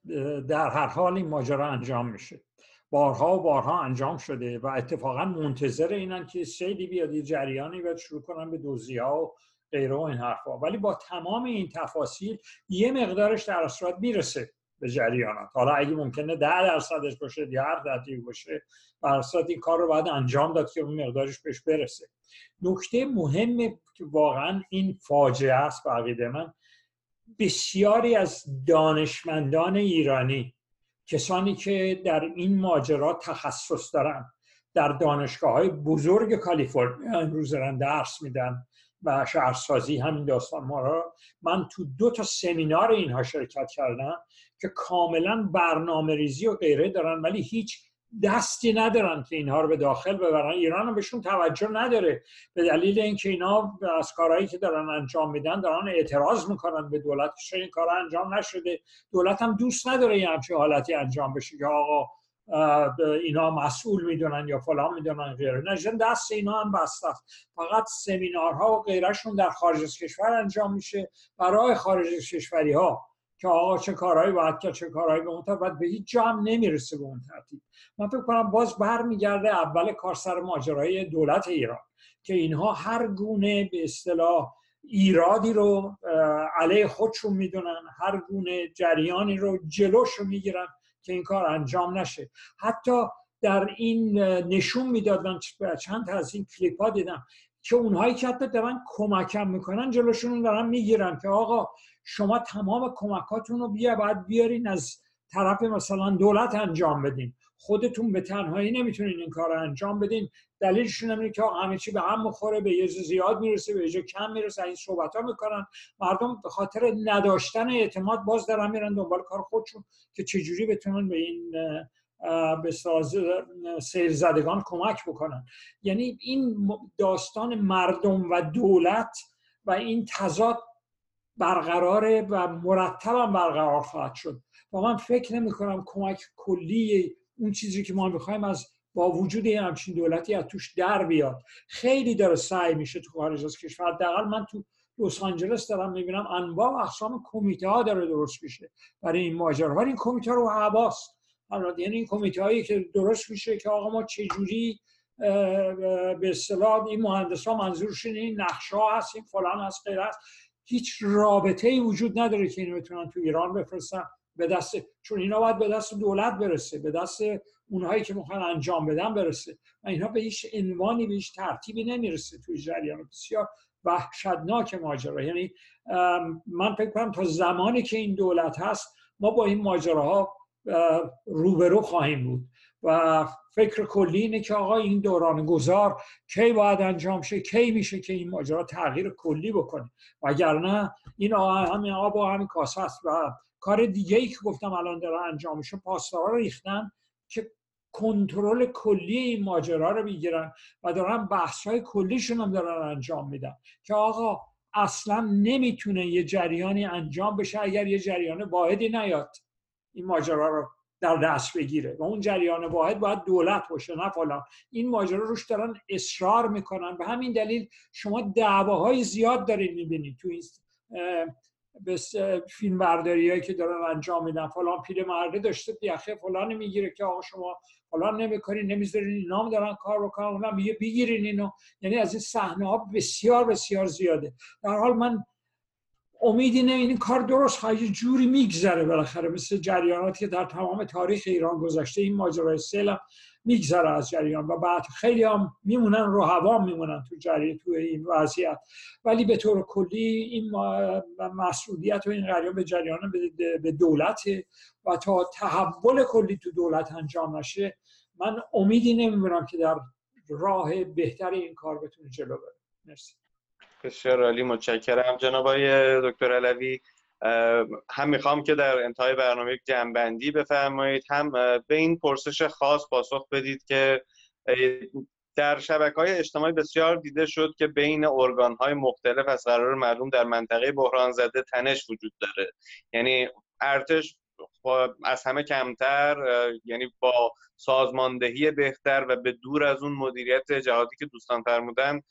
در هر حال این ماجرا انجام میشه. بارها و بارها انجام شده و اتفاقا منتظر اینن که سیلی بیاد یه جریانی بیاد شروع کنن به دوزی ها و غیره و این حرفا. ولی با تمام این تفاصیل یه مقدارش در صورت می‌رسه به جریانات. حالا اگه ممکنه ده درصدش باشه یا هر درصدی باشه بر این کار رو باید انجام داد که اون مقدارش بهش برسه. نکته مهم که واقعا این فاجعه است به من. بسیاری از دانشمندان ایرانی کسانی که در این ماجرا تخصص دارن در دانشگاه های بزرگ کالیفرنیا امروز دارن درس میدن و شهرسازی همین داستان ما را من تو دو تا سمینار اینها شرکت کردم که کاملا برنامه ریزی و غیره دارن ولی هیچ دستی ندارن که اینها رو به داخل ببرن. ایران هم بهشون توجه نداره. به دلیل اینکه اینا از کارهایی که دارن انجام میدن دارن اعتراض می‌کنن به دولت که این کار انجام نشده. دولت هم دوست نداره یه همچین حالتی انجام بشه که آقا اینا مسئول می‌دونن یا فلان می‌دونن غیره. نه دست اینا هم بسته فقط سمینارها و غیرشون در خارج از کشور انجام میشه. برای خارج از کشوری ها که آقا چه کارهایی باید که چه کارهایی به اون باید به هیچ جا هم نمی‌رسه به اون ترتیب. من فکر کنم باز برمیگرده اول کار سر ماجرای دولت ایران که اینها هر گونه به اصطلاح ایرادی رو علیه خودشون می‌دونن هر گونه جریانی رو جلوش رو می‌گیرن که این کار انجام نشه. حتی در این نشون می‌داد من چند تا از این کلیپ ها دیدم که اونهایی که حتی دارن کمکم می‌کنن جلوشون دارن می‌گیرن که آقا شما تمام کمکاتون رو بیا باید بیارین از طرف مثلا دولت انجام بدین. خودتون به تنهایی نمی‌تونین این کار رو انجام بدین. دلیلشون اینه که همه چی به هم مخوره به یه زیاد می‌رسه به یه کم می‌رسه. این صحبت ها می‌کنن. مردم به خاطر نداشتن اعتماد باز دارن میرن دنبال کار خودشون که چجوری بتونن به این به سیر زدگان کمک بکنن. یعنی این داستان مردم و دولت و این تضاد برقراره و مرتبا برقرار خواهد شد. و من فکر نمی کنم کمک کلی اون چیزی که ما می‌خوایم از با وجود این همچین دولتی از توش در بیاد. خیلی داره سعی میشه تو خارج از کشور. حداقل من تو لس آنجلس دارم می‌بینم انواع و اقسام کمیته ها داره درست میشه. برای این ماجرا ولی این کمیته رو حواس یعنی این کمیته هایی که درست میشه که آقا ما چجوری به اصطلاح این مهندس ها منظورشون این نقشه ها هست این فلان هست غیر هست. هیچ رابطه ای وجود نداره که اینو بتونن تو ایران بفرستن. به دست چون اینا باید به دست دولت برسه به دست اونهایی که می‌خوان انجام بدن برسه. و اینها به هیچ عنوانی به هیچ ترتیبی نمی‌رسه توی جریان. بسیار وحشتناک ماجرا. یعنی من فکر کنم تا زمانی که این دولت هست ما با این ماجراها روبرو خواهیم بود. و فکر کلی اینه که آقا این دوران گذار کی باید انجام شه کی میشه که این ماجرا تغییر کلی بکنه؟ وگرنه این همین آب و همین کاسه است و کار دیگه ای که گفتم الان داره انجام میشه پاسدارا رو ریختن که کنترل کلی این ماجرا رو می‌گیرن و دارن بحث های کلیشون هم دارن انجام میدن که آقا اصلا نمی‌تونه یه جریانی انجام بشه اگر یه جریان واحدی نیاد. این ماجرا رو در دست بگیره. و اون جریان واحد باید دولت باشه نه فلان. این ماجرا روش دارن اصرار می‌کنن. به همین دلیل شما دعواهای زیاد دارین می‌بینید تو این فیلم برداری که دارن انجام میدن. فلان پیر مرده داشته یخه فلان می‌گیره که آقا شما فلان نمی‌کنین نمی‌ذارین اینا دارن کار اونم میگه بگیرین اینو. یعنی از این صحنه ها بسیار بسیار زیاده. در حال من امیدی نه این کار درست خواهی. جوری میگذره بالاخره. مثل جریاناتی که در تمام تاریخ ایران گذشته. این ماجرای سیل میگذره از جریان. و بعد خیلی هم میمونن رو هوا میمونن تو جریان تو این وضعیت. ولی به طور کلی این مسئولیت و این قریان به جریان به دولت و تا تحول کلی تو دولت انجام نشه من امیدی نمی‌بینم که در راه بهتر این کار بتونه جلو بره. مرسی. بسیار عالی متشکرم. جناب آقای دکتر علوی هم می‌خوام که در انتهای برنامه یک جنبندی بفرمایید هم به این پرسش خاص پاسخ بدید که در شبکه های اجتماعی بسیار دیده شد که بین ارگان های مختلف از قرار معلوم در منطقه بحران زده تنش وجود داره. یعنی ارتش از همه کمتر یعنی با سازماندهی بهتر و به دور از اون مدیریت جهادی که دوستان فرمودن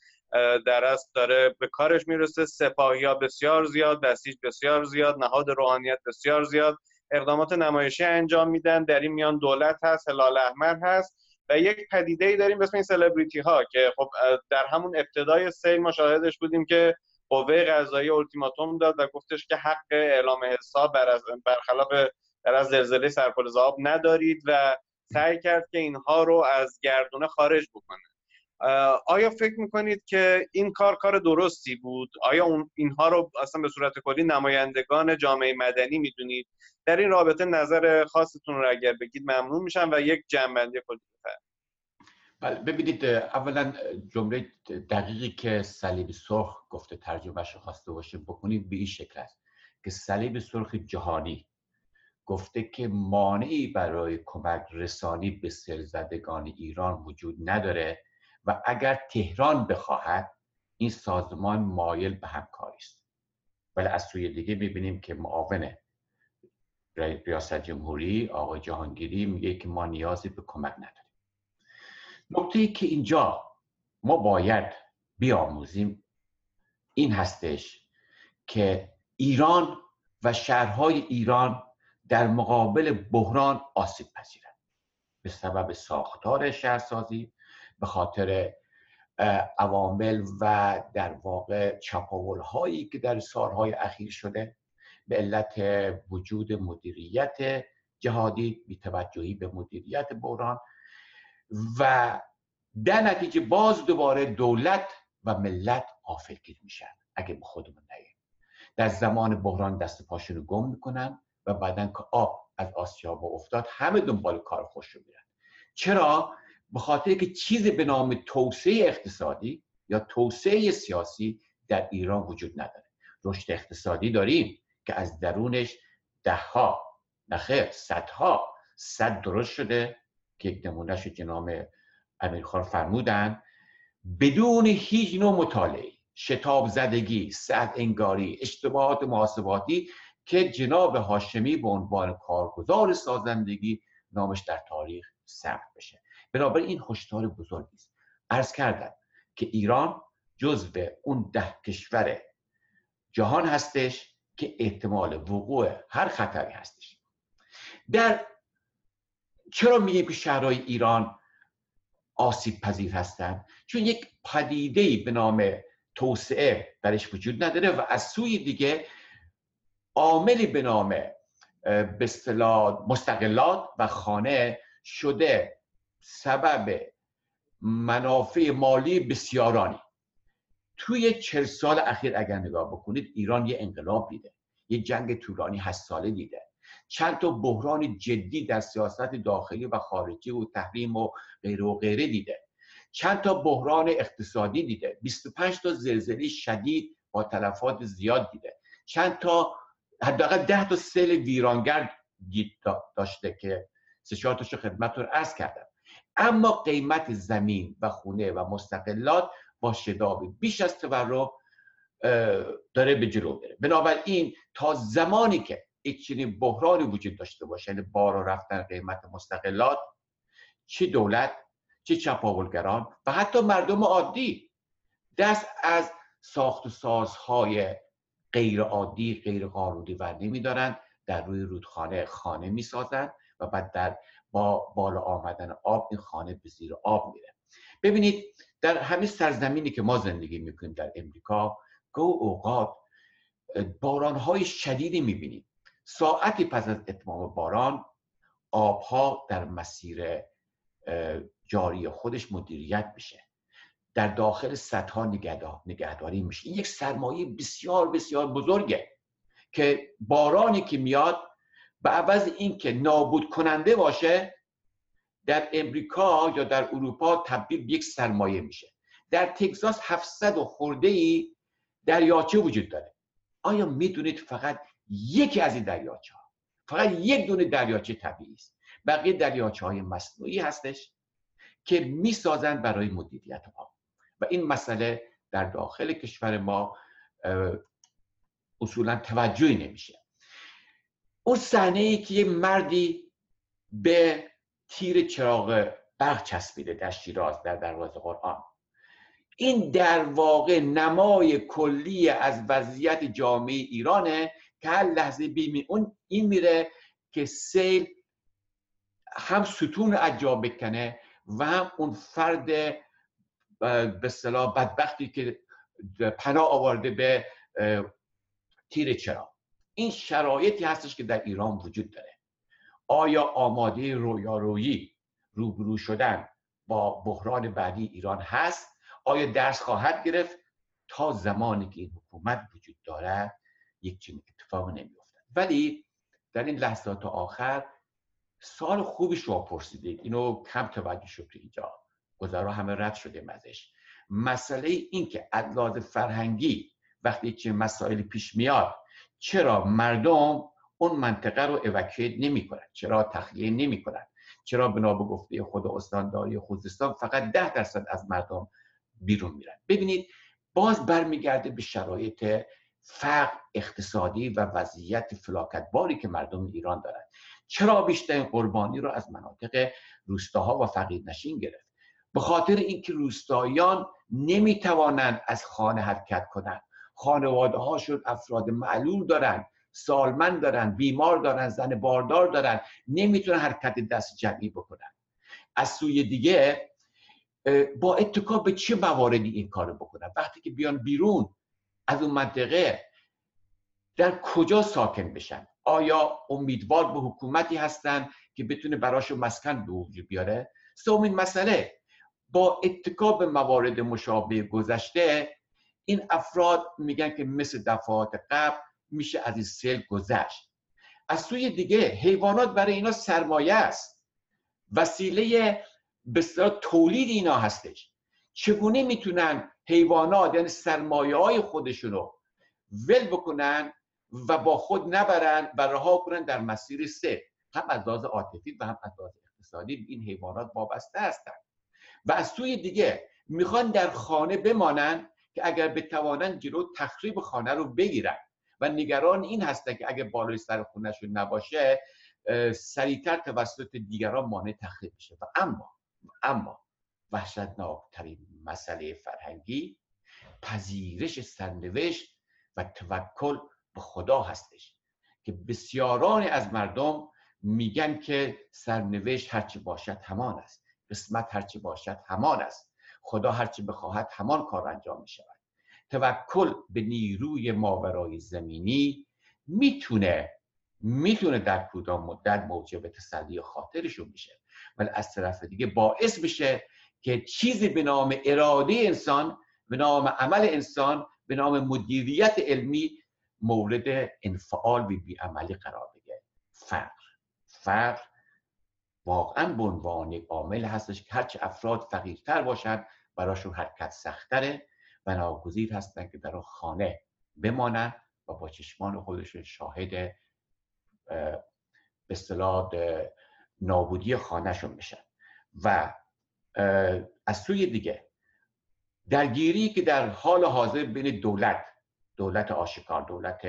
در است داره به کارش می‌رسه. سپاهی ها بسیار زیاد بسیج بسیار زیاد نهاد روحانیت بسیار زیاد. اقدامات نمایشی انجام میدن. در این میان دولت هست هلال احمر هست و یک پدیده ای داریم به اسم این سلبریتی ها که خب در همون ابتدای سیل ما شاهدش بودیم که قوه قضایی التیماتوم داد و گفتش که حق اعلام حساب بر از برخلاف در از زلزله سرپل زاب ندارید و سعی کرد که اینها رو از گردونه خارج بکنه. آیا فکر می‌کنید که این کار کار درستی بود؟ آیا اون اینها رو اصلا به صورت کلی نمایندگان جامعه مدنی می‌دونید؟ در این رابطه نظر خاصتون رو اگر بگید ممنون میشم و یک جنبندی کلی بله ببینید اولا جمله دقیقی که صلیب سرخ گفته ترجمهش خواسته باشه بکنیم به این شکل است که صلیب سرخ جهانی گفته که مانعی برای کمک رسانی به سلزدگان ایران وجود نداره. و اگر تهران بخواهد این سازمان مایل به همکاری است. ولی از سوی دیگه می‌بینیم که معاون ریاست جمهوری آقای جهانگیری میگه که ما نیازی به کمک نداریم. نکته ای که اینجا ما باید بیاموزیم این هستش که ایران و شهرهای ایران در مقابل بحران آسیب پذیرند. به سبب ساختار شهرسازی به خاطر عوامل و در واقع چپاول هایی که در سالهای اخیر شده به علت وجود مدیریت جهادی بیتوجهی به مدیریت بحران و در نتیجه باز دوباره دولت و ملت آفلگیر میشن اگه به خودمون نگیم در زمان بحران دست پاشون رو گم می‌کنن و بعدا که آب از آسیاب افتاد همه دنبال کار خوش رو چرا؟ به خاطر که چیزی به نام توسعه اقتصادی یا توسعه سیاسی در ایران وجود نداره. رشد اقتصادی داریم که از درونش دهها نخیر صدها صد درست شده که یک نمونهش جناب امیرخان فرمودن. بدون هیچ نوع مطالعه شتاب زدگی سعد انگاری اشتباهات محاسباتی که جناب هاشمی به عنوان کارگزار سازندگی نامش در تاریخ ثبت بشه. بنابراین این هشدار بزرگی است. عرض کردم که ایران جزو اون ده کشور جهان هستش که احتمال وقوع هر خطری هستش. در چرا میگیم که شهرهای ایران آسیب پذیر هستند؟ چون یک پدیده به نام توسعه درش وجود نداره و از سوی دیگه عاملی به نام به مستقلات و خانه شده سبب منافع مالی بسیارانی. توی چل سال اخیر اگر نگاه بکنید ایران یه انقلاب دیده یه جنگ طولانی هشت ساله دیده. چند تا بحران جدی در سیاست داخلی و خارجی و تحریم و غیره و غیره دیده. چند تا بحران اقتصادی دیده. 25 تا زلزله شدید با تلفات زیاد دیده. چند تا حداقل 10 تا سیل ویرانگر داشته که سه چهار تاشو خدمتتون عرض کردم. اما قیمت زمین و خونه و مستقلات با شداب بیش از تورم داره به جلو بره بنابراین تا زمانی که یک چنین بحرانی وجود داشته باشه یعنی بارا رفتن قیمت مستقلات چه دولت چه چپاولگران و حتی مردم عادی دست از ساخت و سازهای غیر عادی غیر قانونی ور نمیدارن در روی رودخانه خانه می‌سازن و بعد در با بالا آمدن آب این خانه به زیر آب میره. ببینید در همین سرزمینی که ما زندگی می‌کنیم در امریکا گو اوقات باران های شدیدی می‌بینیم. ساعتی پس از اتمام باران آبها در مسیر جاری خودش مدیریت میشه. در داخل سطح نگهداری میشه. این یک سرمایه بسیار بسیار بزرگه که بارانی که میاد به عوض اینکه نابود کننده باشه در امریکا یا در اروپا تبدیل به یک سرمایه میشه. در تگزاس 700 و خورده ای دریاچه وجود داره. آیا می‌دونید فقط یکی از این دریاچه ها فقط یک دونه دریاچه طبیعی است. بقیه دریاچه های مصنوعی هستش که می‌سازند برای مدیریت آب و این مسئله در داخل کشور ما اصولا توجهی نمیشه. اون صحنه ای که یه مردی به تیر چراغ برق چسبیده در شیراز در دروازه قرآن. این در واقع نمای کلی از وضعیت جامعه ایرانه که هر لحظه بیمی اون این میره که سیل هم ستون اجا بکنه و هم اون فرد به صلاح بدبختی که پناه آورده به تیر چرا این شرایطی هستش که در ایران وجود داره. آیا آماده رویارویی روبرو شدن با بحران بعدی ایران هست؟ آیا درس خواهد گرفت؟ تا زمانی که این حکومت وجود دارد یک چنین اتفاق نمیافتد. ولی در این لحظات آخر سال خوبی شما پرسیدید. اینو کم توجه شد تو اینجا گذرا همه رد شده ازش مسئله این که ادلاد فرهنگی وقتی چه مسائل پیش میاد چرا مردم اون منطقه رو اوکیت نمی کنند چرا تخلیه نمی کنند چرا بنا به گفته خود استانداری خوزستان فقط ده درصد از مردم بیرون میرن؟ ببینید باز برمیگرده به شرایط فقر اقتصادی و وضعیت فلاکتباری که مردم ایران دارند چرا بیشتر قربانی رو از مناطق روستاها و فقیر نشین گرفت؟ به خاطر اینکه روستاییان نمی‌توانند از خانه حرکت کنند. خانواده هاشون افراد معلول دارند سالمند دارن بیمار دارن زن باردار دارن نمی‌تونن حرکت دست جمعی بکنن. از سوی دیگه با اتکا به چه مواردی این کارو بکنن؟ وقتی که بیان بیرون از اون منطقه در کجا ساکن بشن؟ آیا امیدوار به حکومتی هستن که بتونه براشون مسکن به وجود بیاره؟ سومین مسئله با اتکا به موارد مشابه گذشته این افراد میگن که مثل دفعات قبل میشه از این سیل گذشت. از سوی دیگه حیوانات برای اینا سرمایه است. وسیله بسیار تولید اینا هستش. چگونه می‌تونن حیوانات یعنی سرمایه های خودشونو ول بکنن و با خود نبرن و رها کنن در مسیر سه هم از لحاظ عاطفی و هم از لحاظ اقتصادی این حیوانات وابسته هستند و از سوی دیگه می‌خوان در خانه بمانن که اگر بتوانن جلو تخریب خانه رو بگیرن. و نگران این هسته که اگه بالای سر خونهشون نباشه سریعتر توسط دیگران مانع تخریب بشه. و اما اما وحشتناکترین مسئله فرهنگی پذیرش سرنوشت و توکل به خدا هستش که بسیاران از مردم میگن که سرنوشت هرچی باشد همان است. قسمت هرچی باشد همان است. خدا هرچی بخواهد همان کار انجام می شود توکل به نیروی ماورای زمینی می‌تونه می‌تونه در کدام مدت موجب تسلی خاطرشون میشه ولی از طرف دیگه باعث میشه که چیزی به نام اراده انسان به نام عمل انسان به نام مدیریت علمی مورد انفعال و بیعملی قرار بگیره. فقر. فقر واقعا به عنوان یک عامل هستش که هرچه افراد فقیرتر باشند براشون حرکت سختره و ناگزیر هستند که در خانه بمانند و با چشمان خودشون شاهد به اصطلاح نابودی خانهشون بشن. و از سوی دیگه درگیری که در حال حاضر بین دولت دولت آشکار دولت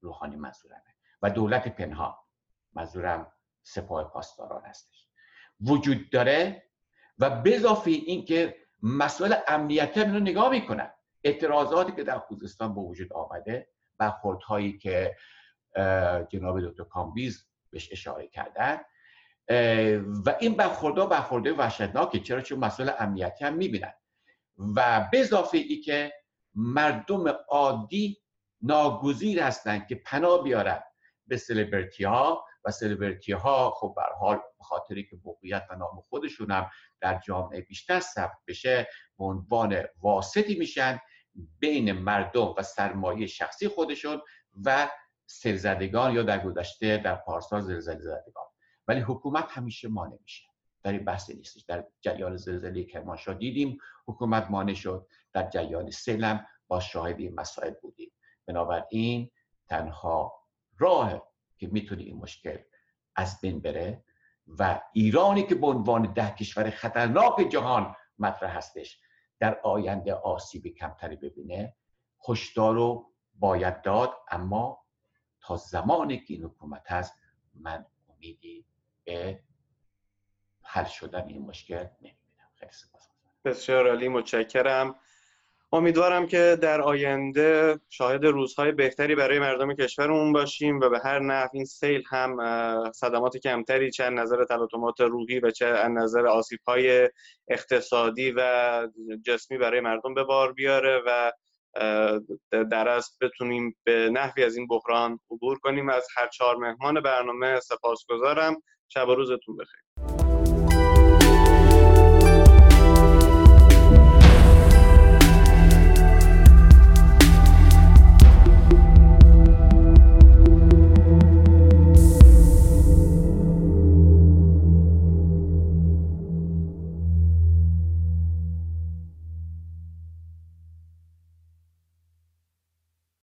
روحانی منظورمه و دولت پنهان. منظورم سپاه پاسداران هستش. وجود داره و بضافه اینکه مسئله امنیت رو نگاه می‌کنن اعتراضاتی که در خوزستان به وجود آمده برخوردهایی که جناب دکتر کامبیز بهش اشاره کردن و این برخوردها برخورده وحشتناکه. چرا؟ چون مسئله امنیتی هم می‌بینن. و به اضافه ای که مردم عادی ناگزیر هستند که پناه بیارن به سلبریتی ها و سلبریتی ها خب به حال به خاطری که بقیت و نام خودشون هم در جامعه بیشتر ثبت بشه به عنوان واسطی میشن بین مردم و سرمایه شخصی خودشون و سرزدگان یا در گذشته در پارسال زلزله زدگان ولی حکومت همیشه مانع میشه. در این بحث نیستش. در جریان زلزله کرمانشاه دیدیم حکومت مانع شد. در جریان سلم با شاهد این مسائل بودیم. بنابراین تنها راه که می‌تونه این مشکل از بین بره و ایرانی که به عنوان ده کشور خطرناک جهان مطرح هستش در آینده آسیب کمتری ببینه هشدار باید داد اما تا زمانی که این حکومت هست من امیدی به حل شدن این مشکل نمی‌بینم. خیلی سپاس بسیار عالی متشکرم. امیدوارم که در آینده شاهد روزهای بهتری برای مردم کشورمون باشیم و به هر نحو این سیل هم صدمات کمتری چه از نظر تلاطمات روحی و چه از نظر آسیبهای اقتصادی و جسمی برای مردم به بار بیاره و در از بتونیم به نحوی از این بحران عبور کنیم. از هر چهار مهمان برنامه سپاسگزارم. شب و روزتون بخیر.